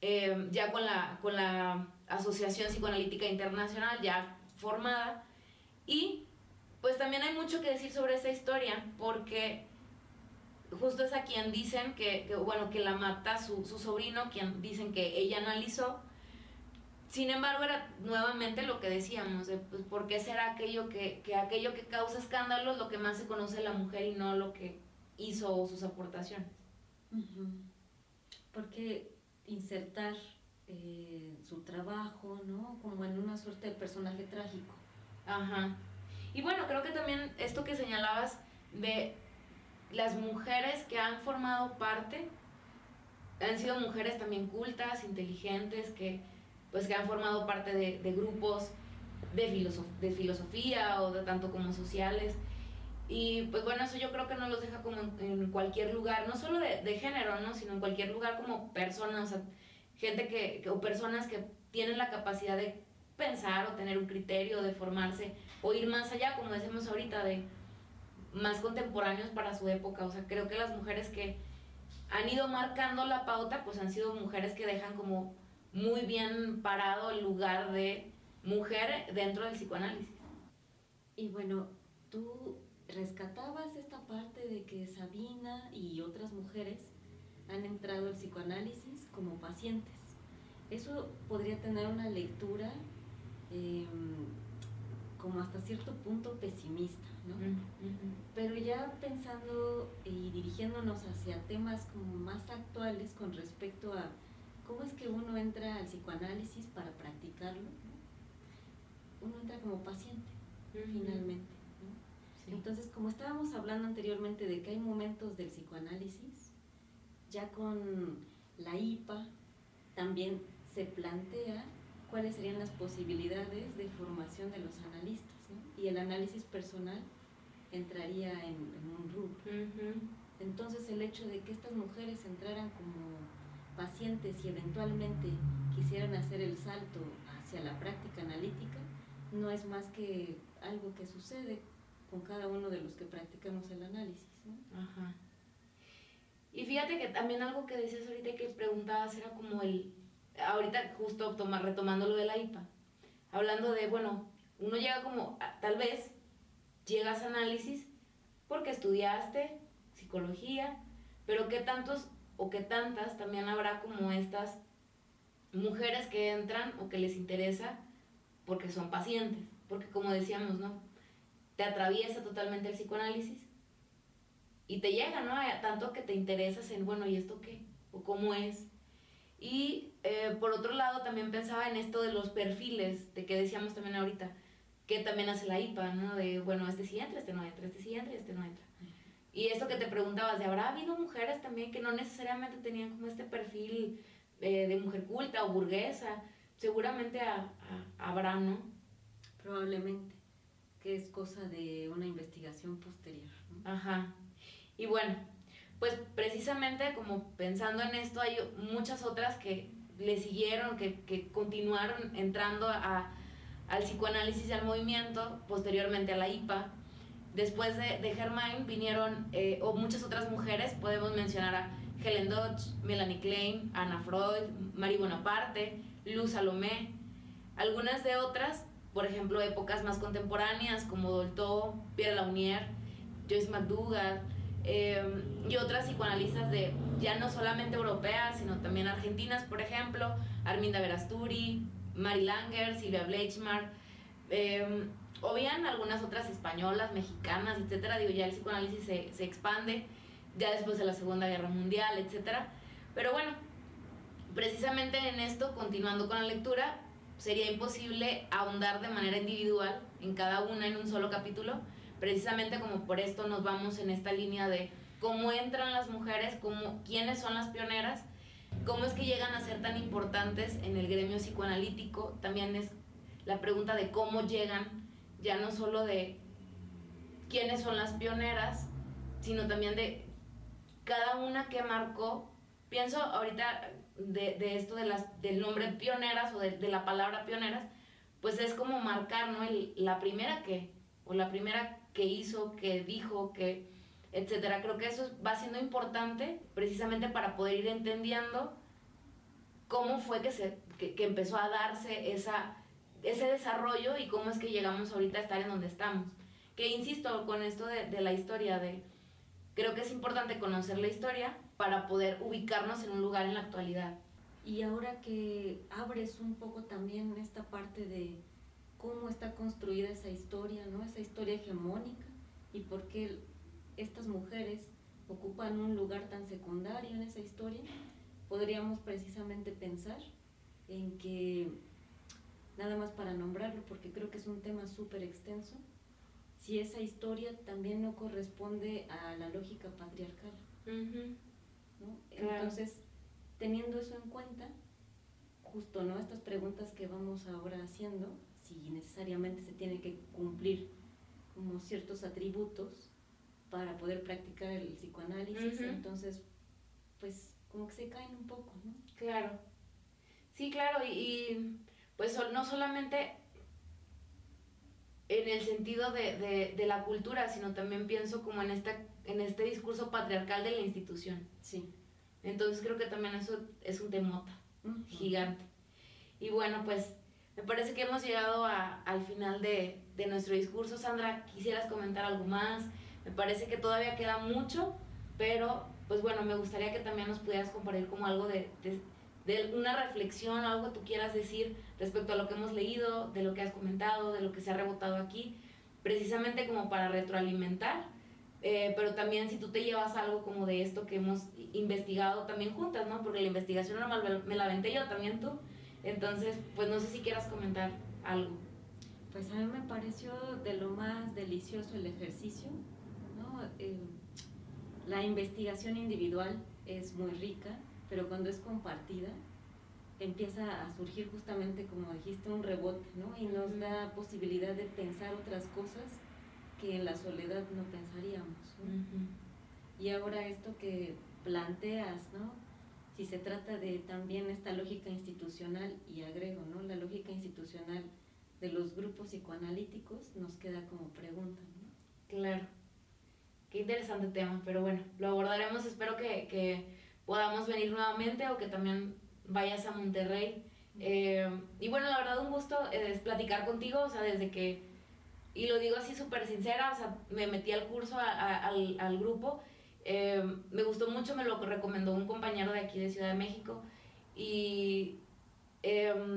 em, ya con la, con la Asociación Psicoanalítica Internacional ya formada. Y pues también hay mucho que decir sobre esa historia porque justo es a quien dicen que, bueno, que la mata su, su, sobrino, quien dicen que ella analizó. Sin embargo, era nuevamente lo que decíamos, pues, ¿por qué será aquello que, que aquello que causa escándalos lo que más se conoce de la mujer y no lo que hizo sus aportaciones? Porque insertar eh, su trabajo, ¿no? Como en una suerte de personaje trágico. Ajá. Y bueno, creo que también esto que señalabas de las mujeres que han formado parte han sido mujeres también cultas, inteligentes, que, pues, que han formado parte de, grupos de, de filosofía o de tanto como sociales. Y pues bueno, eso yo creo que no los deja como en, cualquier lugar, no solo de, de, género, ¿no? sino en cualquier lugar como personas, o sea, gente que, que, o personas que tienen la capacidad de pensar o tener un criterio, de formarse o ir más allá, como decimos ahorita, de, más contemporáneos para su época. O sea, creo que las mujeres que han ido marcando la pauta, pues han sido mujeres que dejan como muy bien parado el lugar de mujer dentro del psicoanálisis. Y bueno, tú rescatabas esta parte de que Sabina y otras mujeres han entrado al psicoanálisis como pacientes. Eso podría tener una lectura em, como hasta cierto punto pesimista. Pero ya pensando y dirigiéndonos hacia temas como más actuales con respecto a cómo es que uno entra al psicoanálisis para practicarlo, uno entra como paciente, finalmente. Entonces, como estábamos hablando anteriormente de que hay momentos del psicoanálisis, ya con la IPA también se plantea cuáles serían las posibilidades de formación de los analistas. ¿no? Y el análisis personal entraría en, un rubro. Entonces el hecho de que estas mujeres entraran como pacientes y eventualmente quisieran hacer el salto hacia la práctica analítica, no es más que algo que sucede con cada uno de los que practicamos el análisis. Ajá. Y fíjate que también algo que decías ahorita que preguntabas era como el, ahorita justo retomando lo de la IPA, hablando de, bueno, uno llega como, tal vez llegas a análisis porque estudiaste psicología, pero qué tantos o qué tantas también habrá como estas mujeres que entran o que les interesa porque son pacientes, porque como decíamos, ¿no? Te atraviesa totalmente el psicoanálisis y te llega, ¿no? tanto que te interesas en, bueno, ¿y esto qué? ¿O cómo es? Y eh, por otro lado, también pensaba en esto de los perfiles, de que decíamos también ahorita, que también hace la IPA, ¿no? De, bueno, este sí entra, este no entra, este sí entra y este no entra. Y esto que te preguntabas, ¿de habrá habido mujeres también que no necesariamente tenían como este perfil eh, de mujer culta o burguesa? Seguramente habrá, ¿no? Probablemente, que es cosa de una investigación posterior. Ajá. Y bueno, pues precisamente como pensando en esto, hay muchas otras que le siguieron, que, que continuaron entrando a, al psicoanálisis y al movimiento, posteriormente a la IPA. Después de, de Germain vinieron eh, o muchas otras mujeres, podemos mencionar a Helen Dodge, Melanie Klein, Anna Freud, Marie Bonaparte, Luz Salomé, algunas de otras, por ejemplo, épocas más contemporáneas como Dolto, Pierre Launier, Joyce McDougall, Em, y otras psicoanalistas de ya no solamente europeas, sino también argentinas, por ejemplo, Arminda Verasturi, Mari Langer, Silvia Bleichmar, em, o bien algunas otras españolas, mexicanas, etcétera. Digo, ya el psicoanálisis se, se expande ya después de la Segunda Guerra Mundial, etcétera. Pero bueno, precisamente en esto, continuando con la lectura, sería imposible ahondar de manera individual en cada una en un solo capítulo precisamente como por esto nos vamos en esta línea de cómo entran las mujeres, cómo, quiénes son las pioneras, cómo es que llegan a ser tan importantes en el gremio psicoanalítico. También es la pregunta de cómo llegan, ya no solo de quiénes son las pioneras, sino también de cada una que marcó. Pienso ahorita de, esto de las, del nombre pioneras o de, la palabra pioneras, pues es como marcar, ¿no? la primera que, o la primera que hizo, que dijo, que etcétera. Creo que eso va siendo importante precisamente para poder ir entendiendo cómo fue que, se, que, empezó a darse esa, ese desarrollo y cómo es que llegamos ahorita a estar en donde estamos. Que insisto con esto de, de la historia, de creo que es importante conocer la historia para poder ubicarnos en un lugar en la actualidad. Y ahora que abres un poco también esta parte de cómo está construida esa historia, ¿no? Esa historia hegemónica y por qué estas mujeres ocupan un lugar tan secundario en esa historia, podríamos precisamente pensar en que, nada más para nombrarlo, porque creo que es un tema súper extenso, si esa historia también no corresponde a la lógica patriarcal. Entonces, teniendo eso en cuenta, justo no estas preguntas que vamos ahora haciendo, si necesariamente se tiene que cumplir como ciertos atributos para poder practicar el psicoanálisis, entonces pues como que se caen un poco, ¿no? Claro. Sí, claro, y, pues no solamente en el sentido de, de, la cultura, sino también pienso como en, esta, en este discurso patriarcal de la institución. Sí. Entonces creo que también eso es un temota gigante. Y bueno, pues me parece que hemos llegado a, al final de, de, nuestro discurso. Sandra, ¿quisieras comentar algo más? Me parece que todavía queda mucho, pero pues bueno, me gustaría que también nos pudieras compartir como algo de, de, una reflexión, algo que tú quieras decir respecto a lo que hemos leído, de lo que has comentado, de lo que se ha rebotado aquí, precisamente como para retroalimentar. Eh, pero también si tú te llevas algo como de esto que hemos investigado también juntas, ¿no? Porque la investigación normal me la aventé yo, también tú. Entonces, pues no sé si quieras comentar algo. Pues a mí me pareció de lo más delicioso el ejercicio, ¿no? Eh, la investigación individual es muy rica, pero cuando es compartida empieza a surgir justamente, como dijiste, un rebote, ¿no? Y nos da posibilidad de pensar otras cosas que en la soledad no pensaríamos. Y ahora esto que planteas, ¿no? Si se trata de también esta lógica institucional, y agrego, ¿no? La lógica institucional de los grupos psicoanalíticos nos queda como pregunta, ¿no? Claro. Qué interesante tema, pero bueno, lo abordaremos. Espero que, que podamos venir nuevamente o que también vayas a Monterrey. Eh, y bueno, la verdad un gusto eh, es platicar contigo, o sea, desde que, y lo digo así súper sincera, o sea, me metí al curso, al, al, grupo, eh, me gustó mucho, me lo recomendó un compañero de aquí de Ciudad de México, y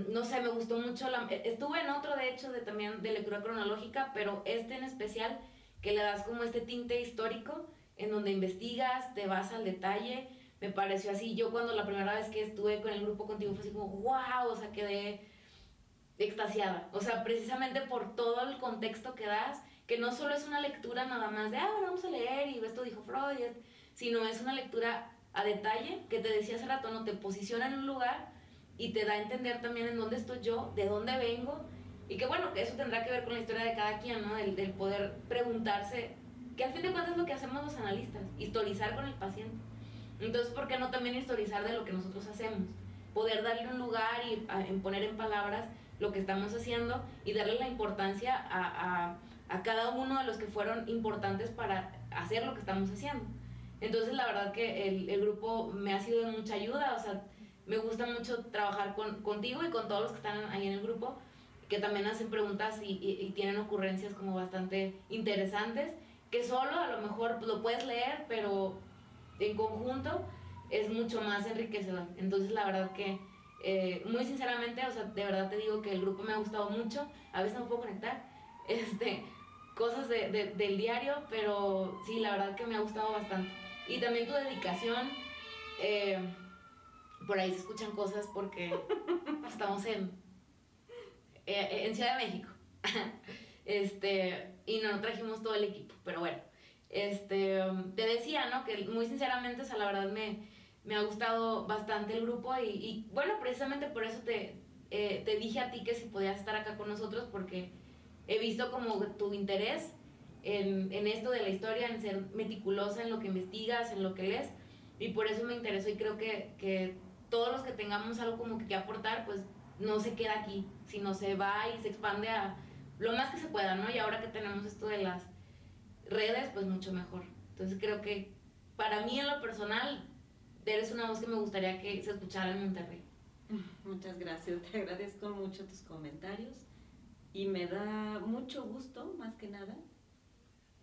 no sé, me gustó mucho, la, estuve en otro de hecho de también de lectura cronológica, pero este en especial, que le das como este tinte histórico, en donde investigas, te vas al detalle, me pareció así. Yo cuando la primera vez que estuve con el grupo contigo fue así como, wow, o sea, quedé extasiada. O sea, precisamente por todo el contexto que das, que no solo es una lectura nada más de, ah, bueno, vamos a leer y esto dijo Freud, sino es una lectura a detalle, que te decía hace rato, te posiciona en un lugar y te da a entender también en dónde estoy yo, de dónde vengo, y que bueno, que eso tendrá que ver con la historia de cada quien, ¿no? Del, del poder preguntarse, que al fin de cuentas es lo que hacemos los analistas, historizar con el paciente. Entonces, ¿por qué no también historizar de lo que nosotros hacemos? Poder darle un lugar y en poner en palabras lo que estamos haciendo y darle la importancia a, cada uno de los que fueron importantes para hacer lo que estamos haciendo. Entonces, la verdad que el, grupo me ha sido de mucha ayuda, o sea, me gusta mucho trabajar con, contigo y con todos los que están ahí en el grupo, que también hacen preguntas y, y tienen ocurrencias como bastante interesantes, que solo a lo mejor lo puedes leer, pero en conjunto es mucho más enriquecedor. Entonces, la verdad que, eh, muy sinceramente, o sea, de verdad te digo que el grupo me ha gustado mucho. A veces no puedo conectar este, cosas de, del diario, pero sí, la verdad que me ha gustado bastante. Y también tu dedicación. Eh, por ahí se escuchan cosas porque estamos en, eh, en Ciudad de México. este, y no trajimos todo el equipo, pero bueno este, te decía, ¿no? Que muy sinceramente, o sea, la verdad me, me ha gustado bastante el grupo y, y bueno, precisamente por eso te, eh, te dije a ti que si podías estar acá con nosotros porque he visto como tu interés en, en, esto de la historia, en ser meticulosa en lo que investigas, en lo que lees y por eso me interesó y creo que, que todos los que tengamos algo como que, que aportar, pues no se queda aquí, sino se va y se expande a lo más que se pueda, ¿no? Y ahora que tenemos esto de las redes, pues mucho mejor. Entonces creo que para mí en lo personal, eres una voz que me gustaría que se escuchara en Monterrey. Muchas gracias, te agradezco mucho tus comentarios y me da mucho gusto, más que nada,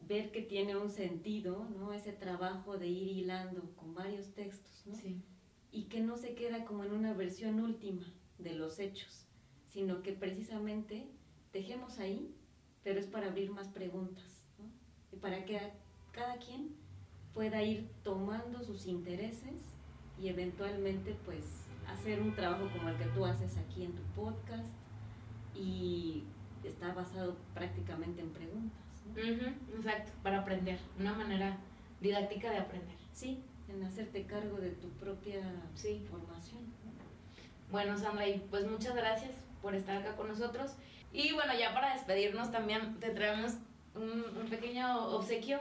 ver que tiene un sentido, ¿no? Ese trabajo de ir hilando con varios textos, ¿no? Sí. Y que no se queda como en una versión última de los hechos, sino que precisamente dejemos ahí, pero es para abrir más preguntas para que cada quien pueda ir tomando sus intereses y eventualmente pues hacer un trabajo como el que tú haces aquí en tu podcast y está basado prácticamente en preguntas. exacto, para aprender, una manera didáctica de aprender. Sí, en hacerte cargo de tu propia formación. Bueno, Sandra, y pues muchas gracias por estar acá con nosotros. Y bueno, ya para despedirnos también te traemos un, pequeño obsequio,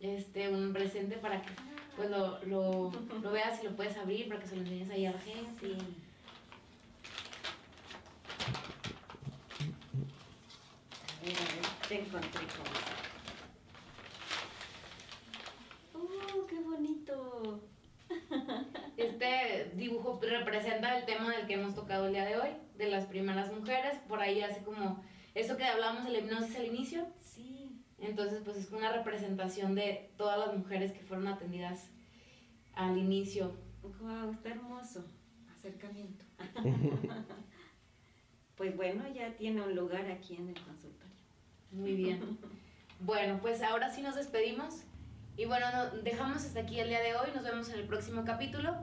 este, un presente para que pues lo, lo, lo, veas y lo puedes abrir para que se lo enseñes ahí a la gente. A ver, a ver, te encontré ¡Oh, qué bonito! Este dibujo representa el tema del que hemos tocado el día de hoy, de las primeras mujeres. Por ahí hace como eso que hablábamos de la hipnosis al inicio. Sí. Entonces, pues es una representación de todas las mujeres que fueron atendidas al inicio. ¡Wow! Está hermoso. Acercamiento. pues bueno, ya tiene un lugar aquí en el consultorio. Muy bien. Bueno, pues ahora sí nos despedimos. Y bueno, dejamos hasta aquí el día de hoy. Nos vemos en el próximo capítulo.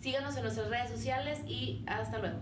Síganos en nuestras redes sociales y hasta luego.